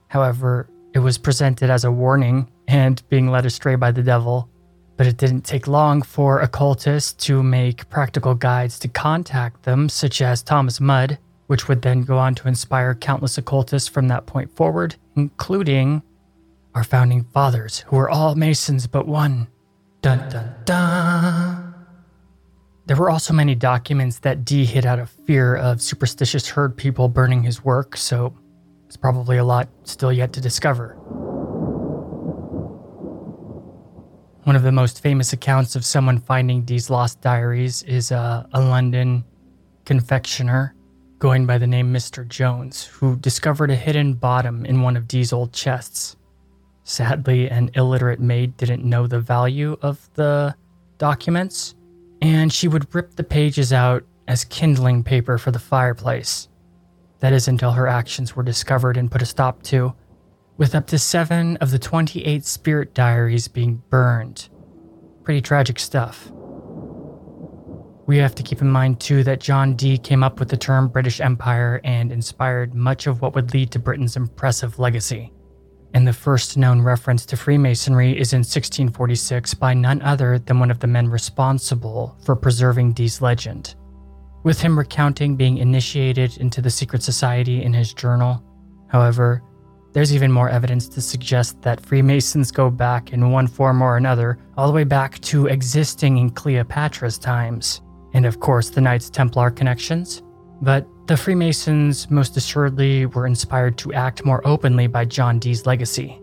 However, it was presented as a warning and being led astray by the devil. But it didn't take long for occultists to make practical guides to contact them, such as Thomas Rudd, which would then go on to inspire countless occultists from that point forward, including our founding fathers, who were all Masons but one. Dun dun dun. There were also many documents that Dee hid out of fear of superstitious herd people burning his work, so it's probably a lot still yet to discover. One of the most famous accounts of someone finding Dee's lost diaries is uh, a London confectioner going by the name Mr. Jones, who discovered a hidden bottom in one of Dee's old chests. Sadly, an illiterate maid didn't know the value of the documents, and she would rip the pages out as kindling paper for the fireplace. That is until her actions were discovered and put a stop to with up to seven of the 28 spirit diaries being burned. Pretty tragic stuff. We have to keep in mind, too, that John Dee came up with the term British Empire and inspired much of what would lead to Britain's impressive legacy. And the first known reference to Freemasonry is in 1646 by none other than one of the men responsible for preserving Dee's legend. With him recounting being initiated into the secret society in his journal, however, there's even more evidence to suggest that Freemasons go back in one form or another, all the way back to existing in Cleopatra's times, and of course the Knights Templar connections. But the Freemasons most assuredly were inspired to act more openly by John Dee's legacy.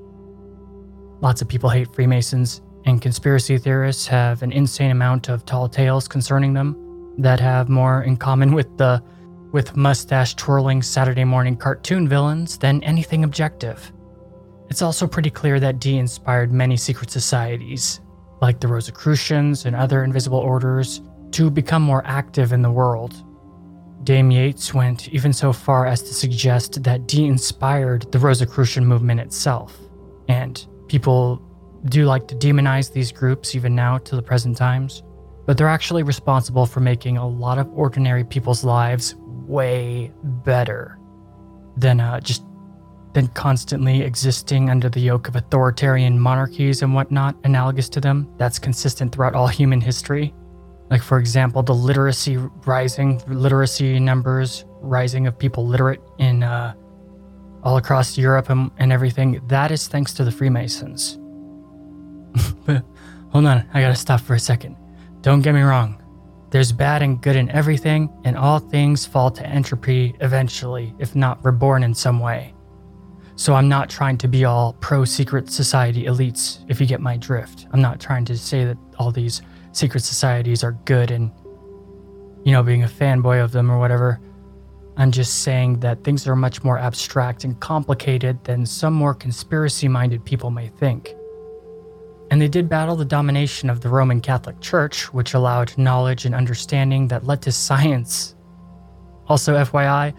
Lots of people hate Freemasons, and conspiracy theorists have an insane amount of tall tales concerning them that have more in common with the with mustache twirling Saturday morning cartoon villains than anything objective. It's also pretty clear that Dee inspired many secret societies, like the Rosicrucians and other invisible orders, to become more active in the world. Dame Yates went even so far as to suggest that Dee inspired the Rosicrucian movement itself, and people do like to demonize these groups even now to the present times, but they're actually responsible for making a lot of ordinary people's lives way better than uh, just than constantly existing under the yoke of authoritarian monarchies and whatnot analogous to them. That's consistent throughout all human history. Like for example, the literacy rising, literacy numbers rising of people literate in uh, all across Europe and, and everything. That is thanks to the Freemasons. hold on, I gotta stop for a second. Don't get me wrong. There's bad and good in everything, and all things fall to entropy eventually, if not reborn in some way. So I'm not trying to be all pro secret society elites, if you get my drift. I'm not trying to say that all these secret societies are good and, you know, being a fanboy of them or whatever. I'm just saying that things are much more abstract and complicated than some more conspiracy minded people may think and they did battle the domination of the Roman Catholic Church, which allowed knowledge and understanding that led to science. Also, FYI,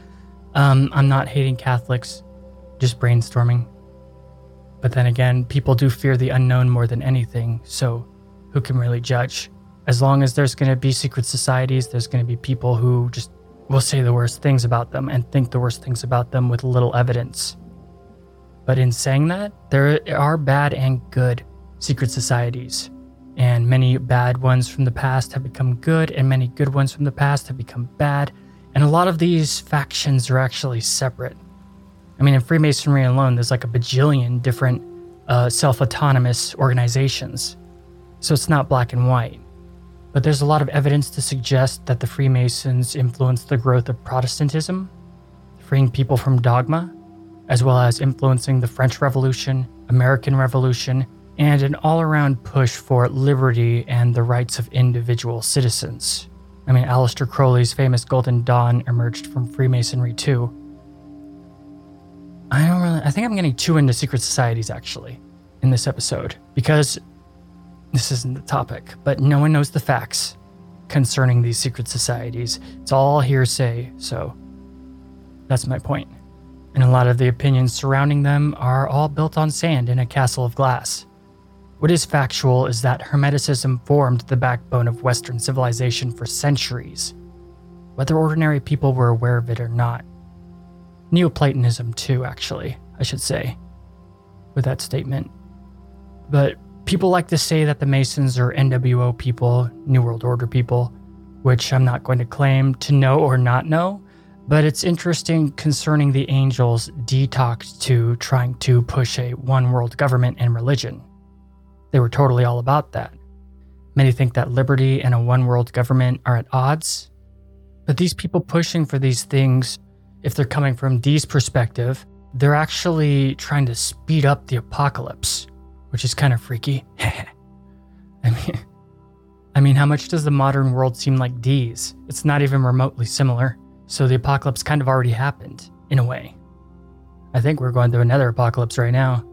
um, I'm not hating Catholics, just brainstorming. But then again, people do fear the unknown more than anything, so who can really judge? As long as there's going to be secret societies, there's going to be people who just will say the worst things about them and think the worst things about them with little evidence. But in saying that, there are bad and good secret societies. And many bad ones from the past have become good, and many good ones from the past have become bad. And a lot of these factions are actually separate. I mean, in Freemasonry alone, there's like a bajillion different uh, self autonomous organizations. So it's not black and white. But there's a lot of evidence to suggest that the Freemasons influenced the growth of Protestantism, freeing people from dogma, as well as influencing the French Revolution, American Revolution, and an all around push for liberty and the rights of individual citizens. I mean, Aleister Crowley's famous Golden Dawn emerged from Freemasonry too. I don't really, I think I'm getting too into secret societies actually in this episode because this isn't the topic, but no one knows the facts concerning these secret societies. It's all hearsay, so that's my point. And a lot of the opinions surrounding them are all built on sand in a castle of glass. What is factual is that Hermeticism formed the backbone of Western civilization for centuries, whether ordinary people were aware of it or not. Neoplatonism, too, actually, I should say, with that statement. But people like to say that the Masons are NWO people, New World Order people, which I'm not going to claim to know or not know, but it's interesting concerning the angels detoxed to trying to push a one world government and religion. They were totally all about that. Many think that liberty and a one world government are at odds. But these people pushing for these things, if they're coming from Dee's perspective, they're actually trying to speed up the apocalypse, which is kind of freaky. I mean, I mean, how much does the modern world seem like Dee's? It's not even remotely similar. So the apocalypse kind of already happened, in a way. I think we're going through another apocalypse right now,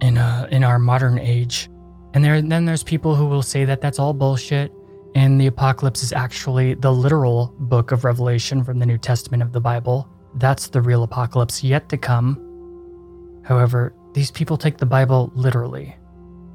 in uh, in our modern age. And there, then there's people who will say that that's all bullshit, and the apocalypse is actually the literal book of Revelation from the New Testament of the Bible. That's the real apocalypse yet to come. However, these people take the Bible literally,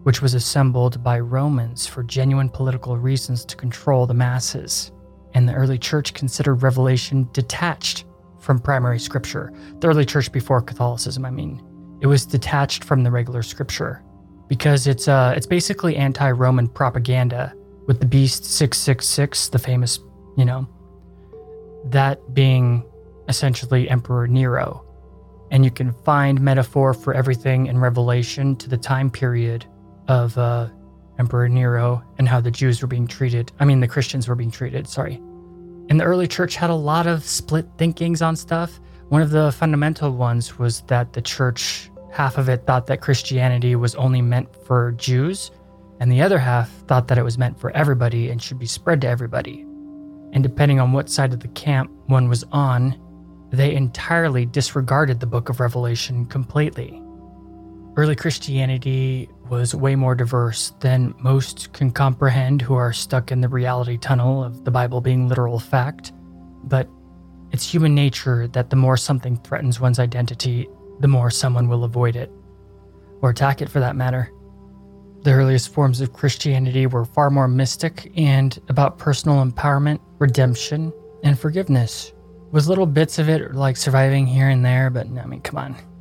which was assembled by Romans for genuine political reasons to control the masses. And the early church considered Revelation detached from primary scripture. The early church before Catholicism, I mean. It was detached from the regular scripture because it's uh it's basically anti-Roman propaganda with the beast 666, the famous, you know, that being essentially Emperor Nero. And you can find metaphor for everything in Revelation to the time period of uh, Emperor Nero and how the Jews were being treated. I mean, the Christians were being treated, sorry. And the early church had a lot of split thinkings on stuff. One of the fundamental ones was that the church half of it thought that Christianity was only meant for Jews, and the other half thought that it was meant for everybody and should be spread to everybody. And depending on what side of the camp one was on, they entirely disregarded the book of Revelation completely. Early Christianity was way more diverse than most can comprehend who are stuck in the reality tunnel of the Bible being literal fact. But it's human nature that the more something threatens one's identity, the more someone will avoid it, or attack it for that matter. The earliest forms of Christianity were far more mystic and about personal empowerment, redemption, and forgiveness, with little bits of it like surviving here and there, but I mean, come on.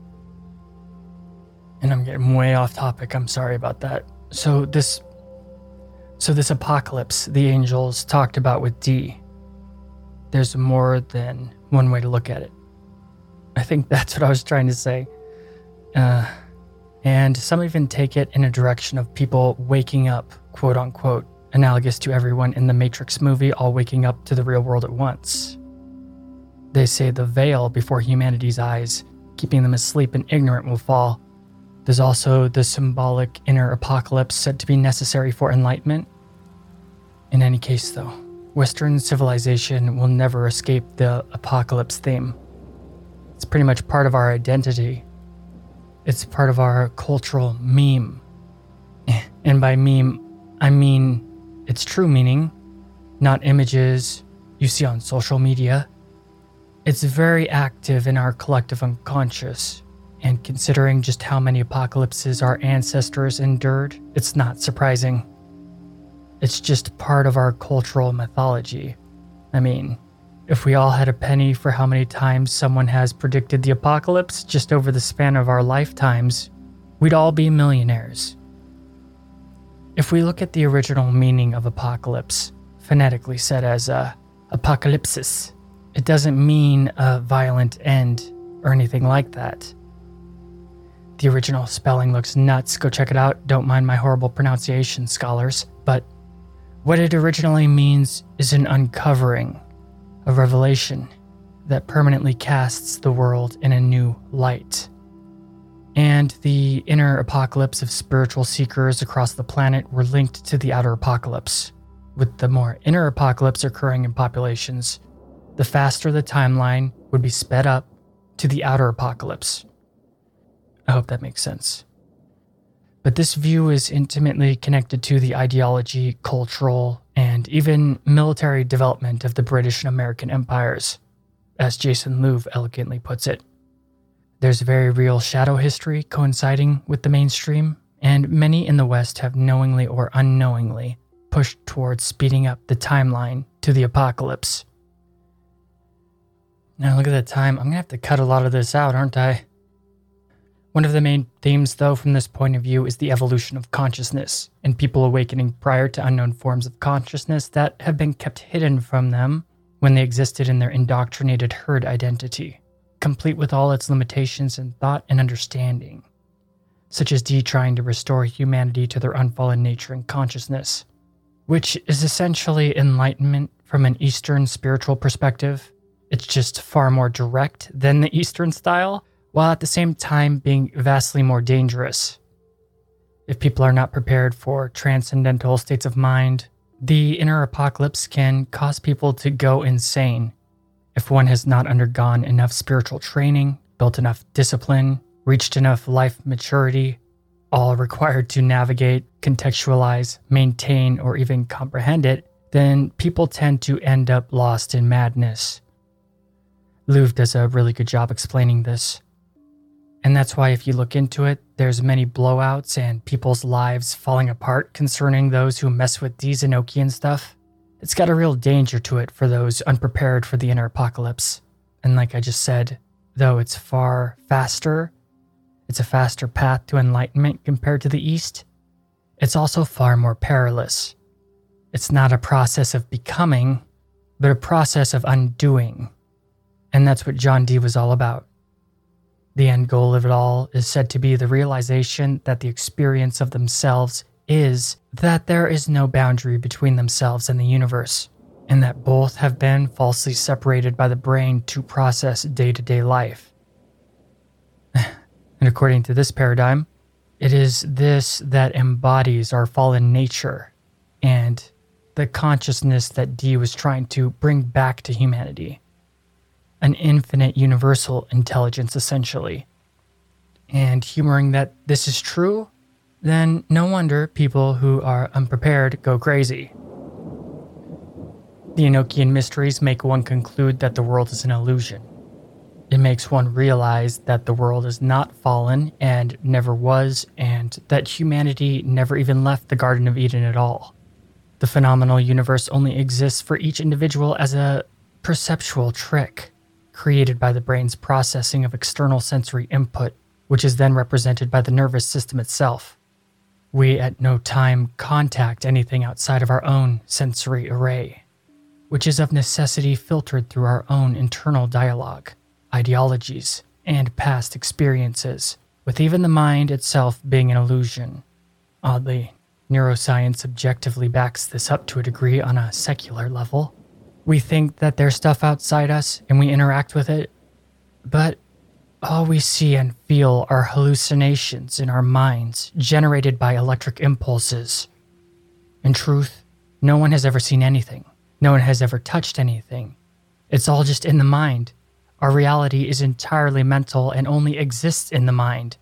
And I'm getting way off topic. I'm sorry about that. So this so this apocalypse the angels talked about with Dee. There's more than one way to look at it. I think that's what I was trying to say. Uh, and some even take it in a direction of people waking up, quote unquote, analogous to everyone in the Matrix movie all waking up to the real world at once. They say the veil before humanity's eyes, keeping them asleep and ignorant, will fall, there's also the symbolic inner apocalypse said to be necessary for enlightenment. In any case, though, Western civilization will never escape the apocalypse theme. It's pretty much part of our identity. It's part of our cultural meme. And by meme, I mean its true meaning, not images you see on social media. It's very active in our collective unconscious and considering just how many apocalypses our ancestors endured, it's not surprising. It's just part of our cultural mythology. I mean, if we all had a penny for how many times someone has predicted the apocalypse just over the span of our lifetimes, we'd all be millionaires. If we look at the original meaning of apocalypse, phonetically said as a apocalypsis, it doesn't mean a violent end or anything like that. The original spelling looks nuts. Go check it out. Don't mind my horrible pronunciation, scholars. But what it originally means is an uncovering, a revelation that permanently casts the world in a new light. And the inner apocalypse of spiritual seekers across the planet were linked to the outer apocalypse. With the more inner apocalypse occurring in populations, the faster the timeline would be sped up to the outer apocalypse. I hope that makes sense. But this view is intimately connected to the ideology, cultural, and even military development of the British and American empires, as Jason Louv elegantly puts it. There's very real shadow history coinciding with the mainstream, and many in the West have knowingly or unknowingly pushed towards speeding up the timeline to the apocalypse. Now, look at that time. I'm to have to cut a lot of this out, aren't I? One of the main themes, though, from this point of view is the evolution of consciousness and people awakening prior to unknown forms of consciousness that have been kept hidden from them when they existed in their indoctrinated herd identity, complete with all its limitations in thought and understanding, such as Dee trying to restore humanity to their unfallen nature and consciousness, which is essentially enlightenment from an Eastern spiritual perspective. It's just far more direct than the Eastern style while at the same time being vastly more dangerous. If people are not prepared for transcendental states of mind, the inner apocalypse can cause people to go insane. If one has not undergone enough spiritual training, built enough discipline, reached enough life maturity, all required to navigate, contextualize, maintain, or even comprehend it, then people tend to end up lost in madness. Louv does a really good job explaining this. And that's why if you look into it, there's many blowouts and people's lives falling apart concerning those who mess with these Enochian stuff. It's got a real danger to it for those unprepared for the inner apocalypse. And like I just said, though it's far faster, it's a faster path to enlightenment compared to the East, it's also far more perilous. It's not a process of becoming, but a process of undoing. And that's what John Dee was all about. The end goal of it all is said to be the realization that the experience of themselves is that there is no boundary between themselves and the universe, and that both have been falsely separated by the brain to process day to day life. And according to this paradigm, it is this that embodies our fallen nature and the consciousness that Dee was trying to bring back to humanity. An infinite universal intelligence, essentially. And humoring that this is true, then no wonder people who are unprepared go crazy. The Enochian mysteries make one conclude that the world is an illusion. It makes one realize that the world is not fallen and never was, and that humanity never even left the Garden of Eden at all. The phenomenal universe only exists for each individual as a perceptual trick created by the brain's processing of external sensory input, which is then represented by the nervous system itself. We at no time contact anything outside of our own sensory array, which is of necessity filtered through our own internal dialogue, ideologies, and past experiences, with even the mind itself being an illusion. Oddly, Neuroscience objectively backs this up to a degree on a secular level. We think that there's stuff outside us and we interact with it, but all we see and feel are hallucinations in our minds generated by electric impulses. In truth, no one has ever seen anything. No one has ever touched anything. It's all just in the mind. Our reality is entirely mental and only exists in the mind.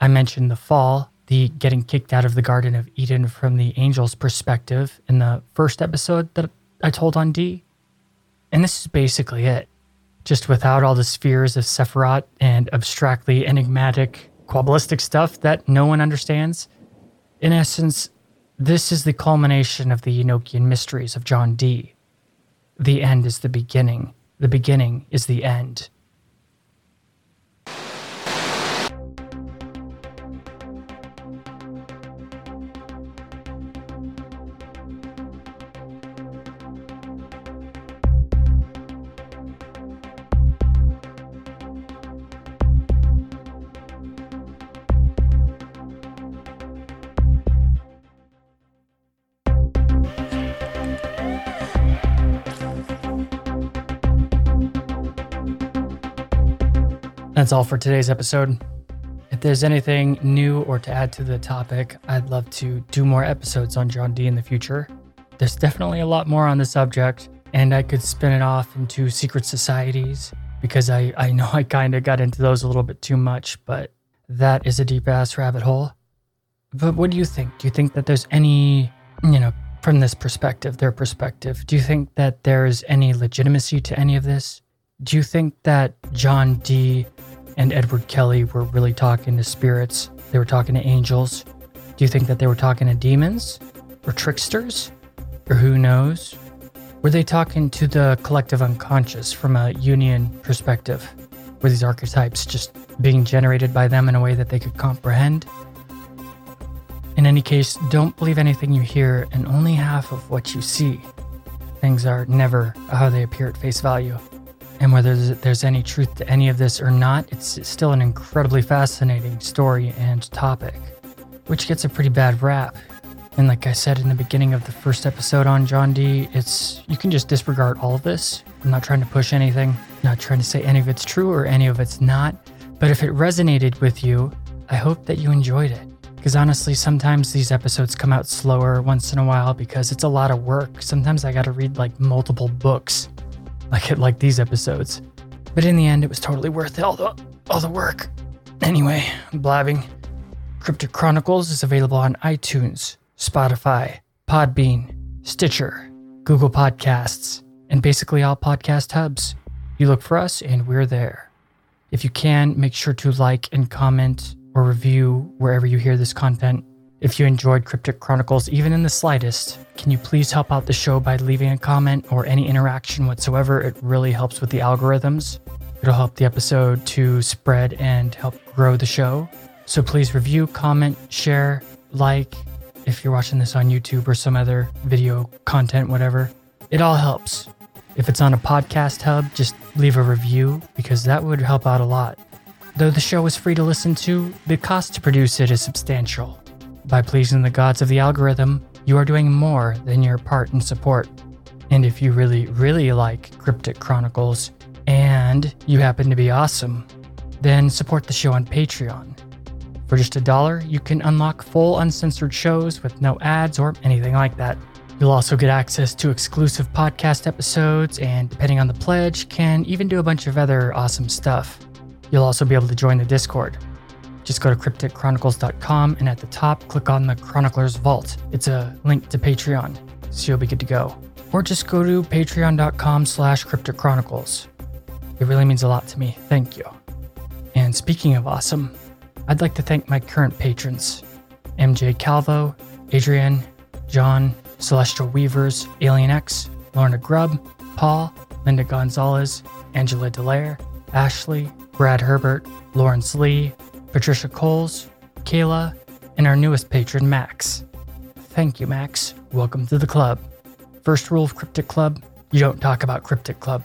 I mentioned the fall, the getting kicked out of the Garden of Eden from the angel's perspective in the first episode that I told on Dee. And this is basically it. Just without all the spheres of Sephiroth and abstractly enigmatic, qabalistic stuff that no one understands. In essence, this is the culmination of the Enochian mysteries of John Dee. The end is the beginning, the beginning is the end. That's all for today's episode. If there's anything new or to add to the topic, I'd love to do more episodes on John Dee in the future. There's definitely a lot more on the subject, and I could spin it off into secret societies because I, I know I kind of got into those a little bit too much, but that is a deep ass rabbit hole. But what do you think? Do you think that there's any, you know, from this perspective, their perspective, do you think that there's any legitimacy to any of this? Do you think that John Dee and Edward Kelly were really talking to spirits? They were talking to angels? Do you think that they were talking to demons or tricksters? Or who knows? Were they talking to the collective unconscious from a Jungian perspective? Were these archetypes just being generated by them in a way that they could comprehend? In any case, don't believe anything you hear and only half of what you see. Things are never how they appear at face value. And whether there's any truth to any of this or not, it's still an incredibly fascinating story and topic, which gets a pretty bad rap. And like I said in the beginning of the first episode on John Dee, it's you can just disregard all of this. I'm not trying to push anything, not trying to say any of it's true or any of it's not. But if it resonated with you, I hope that you enjoyed it. Because honestly, sometimes these episodes come out slower once in a while because it's a lot of work. Sometimes I gotta read like multiple books like it like these episodes. But in the end, it was totally worth it, all the all the work. Anyway, I'm blabbing. Cryptic Chronicles is available on iTunes, Spotify, Podbean, Stitcher, Google Podcasts, and basically all podcast hubs. You look for us, and we're there. If you can, make sure to like and comment or review wherever you hear this content. If you enjoyed Cryptic Chronicles, even in the slightest, can you please help out the show by leaving a comment or any interaction whatsoever? It really helps with the algorithms. It'll help the episode to spread and help grow the show. So please review, comment, share, like if you're watching this on YouTube or some other video content, whatever. It all helps. If it's on a podcast hub, just leave a review because that would help out a lot. Though the show is free to listen to, the cost to produce it is substantial. By pleasing the gods of the algorithm, you are doing more than your part in support. And if you really, really like Cryptic Chronicles, and you happen to be awesome, then support the show on Patreon. For just a dollar, you can unlock full uncensored shows with no ads or anything like that. You'll also get access to exclusive podcast episodes, and depending on the pledge, can even do a bunch of other awesome stuff. You'll also be able to join the Discord. Just go to crypticchronicles.com and at the top, click on the Chronicler's Vault. It's a link to Patreon, so you'll be good to go. Or just go to patreon.com slash crypticchronicles. It really means a lot to me. Thank you. And speaking of awesome, I'd like to thank my current patrons MJ Calvo, Adrian, John, Celestial Weavers, Alien X, Lorna Grubb, Paul, Linda Gonzalez, Angela Delaire, Ashley, Brad Herbert, Lawrence Lee, Patricia Coles, Kayla, and our newest patron, Max. Thank you, Max. Welcome to the club. First rule of Cryptic Club you don't talk about Cryptic Club.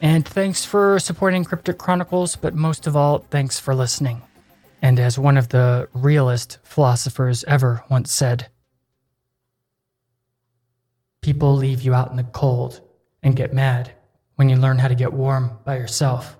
And thanks for supporting Cryptic Chronicles, but most of all, thanks for listening. And as one of the realest philosophers ever once said, People leave you out in the cold and get mad when you learn how to get warm by yourself.